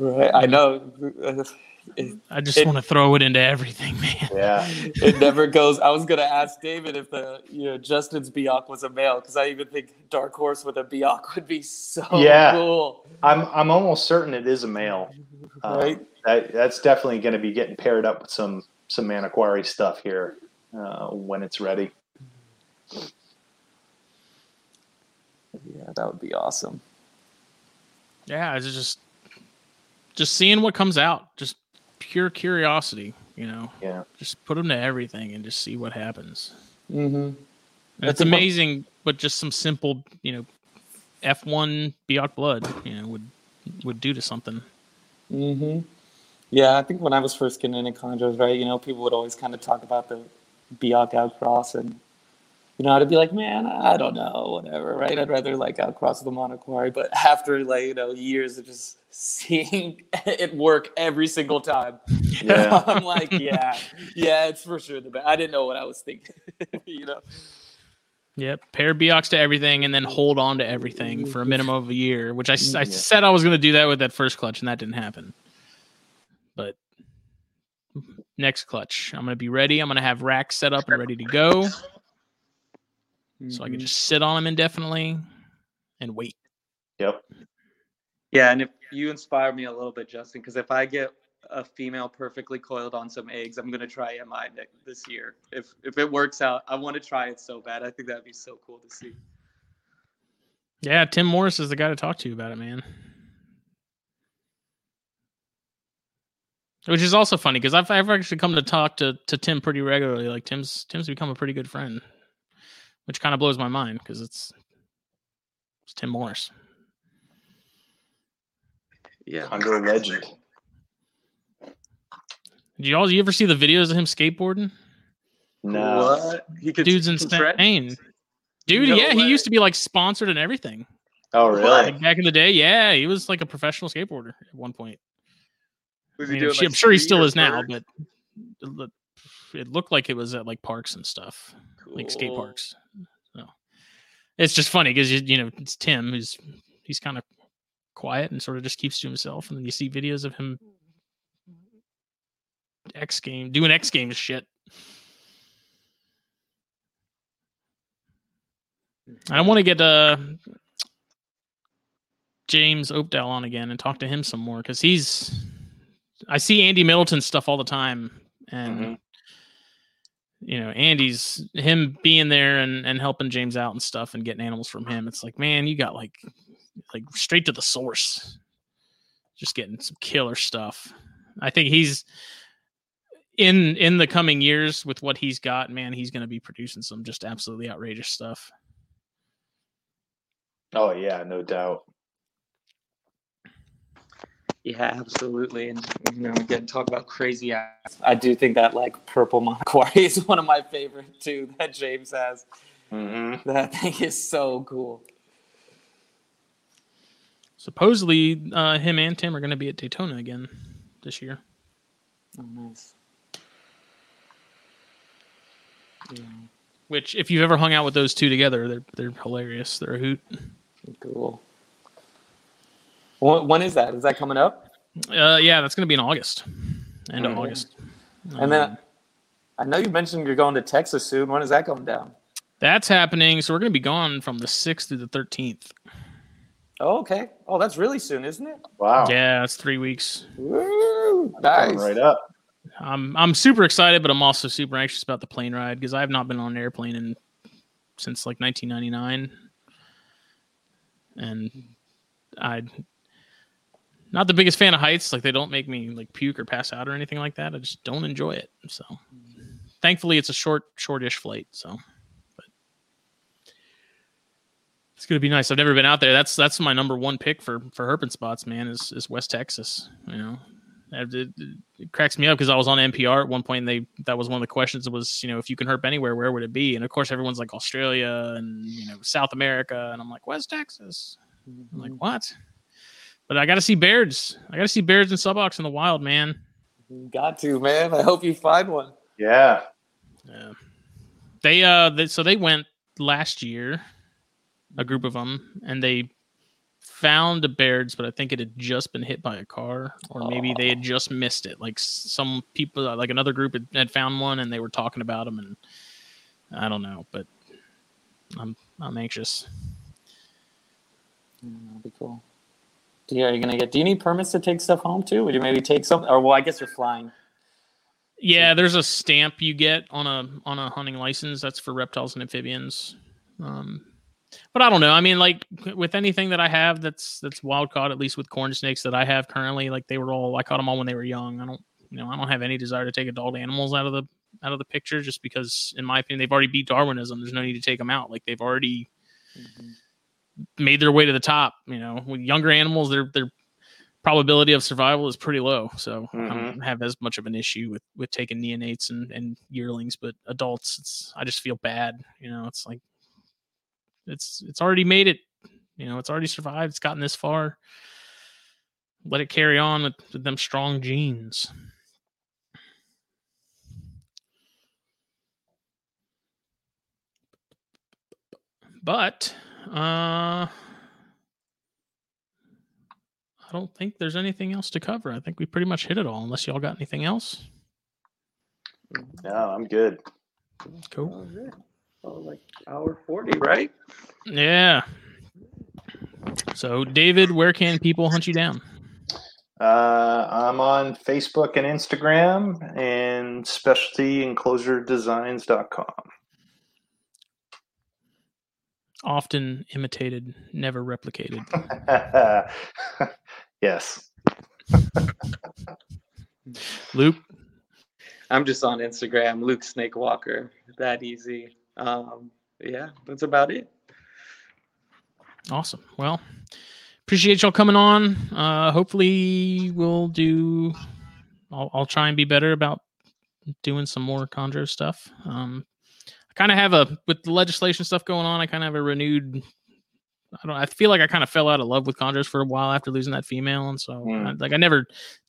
Right, I know. It, I just want to throw it into everything, man. Yeah. it never goes. I was gonna ask David if the you know Justin's Biak was a male because I even think Dark Horse with a Biak would be so Yeah. cool, I'm I'm almost certain it is a male. Um, right? that that's definitely going to be getting paired up with some some Manokwari stuff here uh, when it's ready. Yeah, that would be awesome. Yeah, it's just just seeing what comes out. Just pure curiosity, you know. Yeah. Just put them to everything and just see what happens. Mm-hmm. That's it's a bu- amazing, but just some simple, you know, F one Biak blood, you know, would would do to something. Mm-hmm. Yeah, I think when I was first getting into chondros, right, you know, people would always kind of talk about the Biak outcross, and you know, I'd be like, man, I don't know, whatever, right? I'd rather like outcross the Manokwari, but after like you know years of just seeing [LAUGHS] it work every single time, Yeah. [LAUGHS] I'm like, yeah, yeah, it's for sure the best. I didn't know what I was thinking, [LAUGHS] you know. Yep, pair Biaks to everything, and then hold on to everything for a mm-hmm. minimum of a year. Which I mm, Yeah. said I was going to do that with that first clutch, and that didn't happen. But next clutch, I'm going to be ready. I'm going to have racks set up and ready to go, so Mm-hmm. I can just sit on them indefinitely and wait. Yep. Yeah, and if you inspire me a little bit, Justin, because if I get a female perfectly coiled on some eggs, I'm gonna try MI this year. If if it works out, I want to try it so bad. I think that'd be so cool to see. Yeah, Tim Morris is the guy to talk to about it, man. Which is also funny because I've, I've actually come to talk to, to Tim pretty regularly. Like Tim's Tim's become a pretty good friend, which kind of blows my mind because it's it's Tim Morris. Yeah. Under legend. Did you all you ever see the videos of him skateboarding? No. What? He could Dude's he can shred? insane. Dude, No yeah, he used to be like sponsored and everything. Oh, really? Like back in the day, yeah, he was like a professional skateboarder at one point. Was I he mean, doing, I'm like, sure he still or is now, but it looked like it was at like parks and stuff, like skate parks. It's just funny because you, you know it's Tim who's he's kind of quiet and sort of just keeps to himself, and then you see videos of him X game doing X Games shit. I want to get uh James Oakdale on again and talk to him some more because he's. I see Andy Middleton stuff all the time, and Mhm. You know Andy's him being there and and helping James out and stuff and getting animals from him. It's like, man, you got like like straight to the source, just getting some killer stuff. I think he's in in the coming years with what he's got. Man, he's going to be producing some just absolutely outrageous stuff. Oh, yeah, no doubt. Yeah, absolutely. And you know, again, talk about crazy ass. I do think that like purple Manokwari [LAUGHS] is one of my favorite too that James has. hmm That [LAUGHS] thing is so cool. Supposedly, uh, him and Tim are going to be at Daytona again this year. Oh, nice. Yeah, Which, if you've ever hung out with those two together, they're they're hilarious. They're a hoot. cool. When, when is that? Is that coming up? Uh, yeah, that's going to be in August, end of Mhm. August. And then Um, I know you mentioned you're going to Texas soon. When is that going down? that's happening. So we're going to be gone from the sixth to the thirteenth. Oh, okay. Oh, that's really soon, isn't it? Wow. Yeah, it's three weeks. Woo! Nice. right up. I'm I'm super excited, but I'm also super anxious about the plane ride because I have not been on an airplane in since like 1999, and I not the biggest fan of heights. Like they don't make me like puke or pass out or anything like that. I just don't enjoy it. So thankfully, it's a short shortish flight. So, but it's gonna be nice. I've never been out there. That's that's my number one pick for for herping spots. Man, is is West Texas. You know. It, it- it cracks me up because I was on NPR at one point. And they that was one of the questions was you know if you can herp anywhere, where would it be? And of course, everyone's like Australia and you know South America, and I'm like West Texas. I'm like mm-hmm. what? But I got to see Baird's. I got to see Baird's and subocs in the wild, man. You got to, man. I hope you find one. Yeah. Yeah. They uh they, so they went last year, a group of them, and they found the Baird's, but I think it had just been hit by a car, or maybe they had just missed it. Like some people, like another group had, had found one, and they were talking about them, and I don't know, but I'm I'm anxious. Yeah, that'd be cool. Yeah, are you gonna get? Do you need permits to take stuff home too? Would you maybe take some? Or well, I guess you're flying. Yeah, there's a stamp you get on a on a hunting license that's for reptiles and amphibians. Um, but I don't know. I mean, like with anything that I have that's that's wild caught, at least with corn snakes that I have currently, like they were all I caught them all when they were young. I don't, you know, I don't have any desire to take adult animals out of the out of the picture just because, in my opinion, they've already beat Darwinism. There's no need to take them out. Like they've already made their way to the top. You know, with younger animals, their their probability of survival is pretty low. So I don't mm-hmm. have as much of an issue with with taking neonates and and yearlings, but adults, it's I just feel bad. You know, it's like it's it's already made it. You know, it's already survived. It's gotten this far. Let it carry on with, with them strong genes. But uh I don't think there's anything else to cover. I think we pretty much hit it all, unless y'all got anything else. No, I'm good. Cool. Oh, like hour 40, right? Yeah. So, David, where can people hunt you down? Uh, I'm on Facebook and Instagram and specialtyenclosuredesigns.com. Often imitated, never replicated. [LAUGHS] yes. Luc, I'm just on Instagram, Luke Snake Walker. That easy. Um, yeah, that's about it. Awesome. Well, appreciate y'all coming on. Uh, hopefully, we'll do. I'll, I'll try and be better about doing some more Chondro stuff. Um, I kind of have a with the legislation stuff going on. I kind of have a renewed. I don't. I feel like I kind of fell out of love with Chondros for a while after losing that female, and so Hmm. I, like I never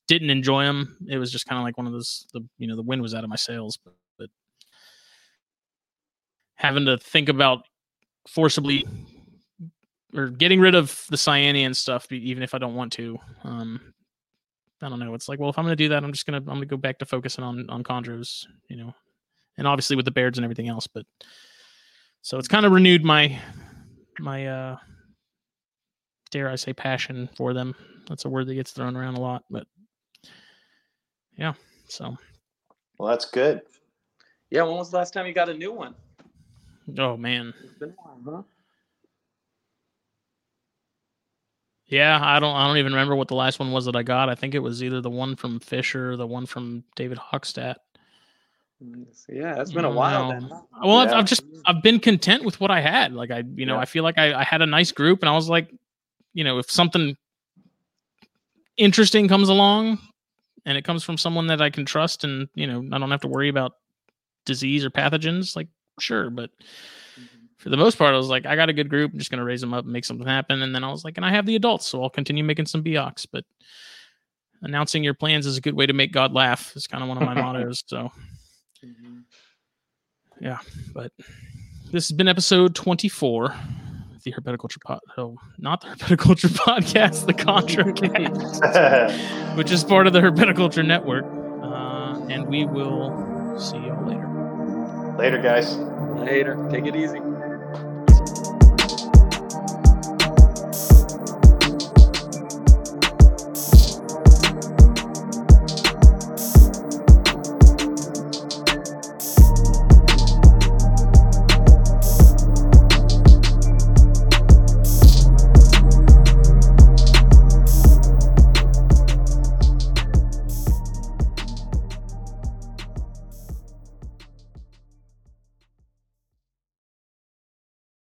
didn't enjoy them. It was just kind of like one of those. The you know the wind was out of my sails, but, but having to think about forcibly or getting rid of the cyanea stuff, even if I don't want to. Um, I don't know. It's like, well, if I'm going to do that, I'm just gonna I'm gonna go back to focusing on on chondros, you know, and obviously with the Baird's and everything else. But so it's kind of renewed my my uh dare I say passion for them. That's a word that gets thrown around a lot, but yeah. So Well, that's good. Yeah, when was the last time you got a new one? oh man, It's been a huh? Yeah, I don't I don't even remember what the last one was that I got. I think it was either the one from Fisher or the one from David Hockstadt. Yeah, it's been a while then. Well, I've, I've just I've been content with what I had. Like I, you know, Yeah. I feel like I, I had a nice group, and I was like, you know, if something interesting comes along, and it comes from someone that I can trust, and you know, I don't have to worry about disease or pathogens, like sure. But mm-hmm. for the most part, I was like, I got a good group. I'm just gonna raise them up and make something happen. And then I was like, and I have the adults, so I'll continue making some Biaks. But announcing your plans is a good way to make God laugh. Is kind of one of my [LAUGHS] mottos. So. Mhm. but this has been episode 24 of the herpetoculture pod oh not the herpetoculture [LAUGHS] podcast the ChondroCast [LAUGHS] which is part of the herpetoculture network uh, and we will see y'all later Later, guys. Later. Take it easy.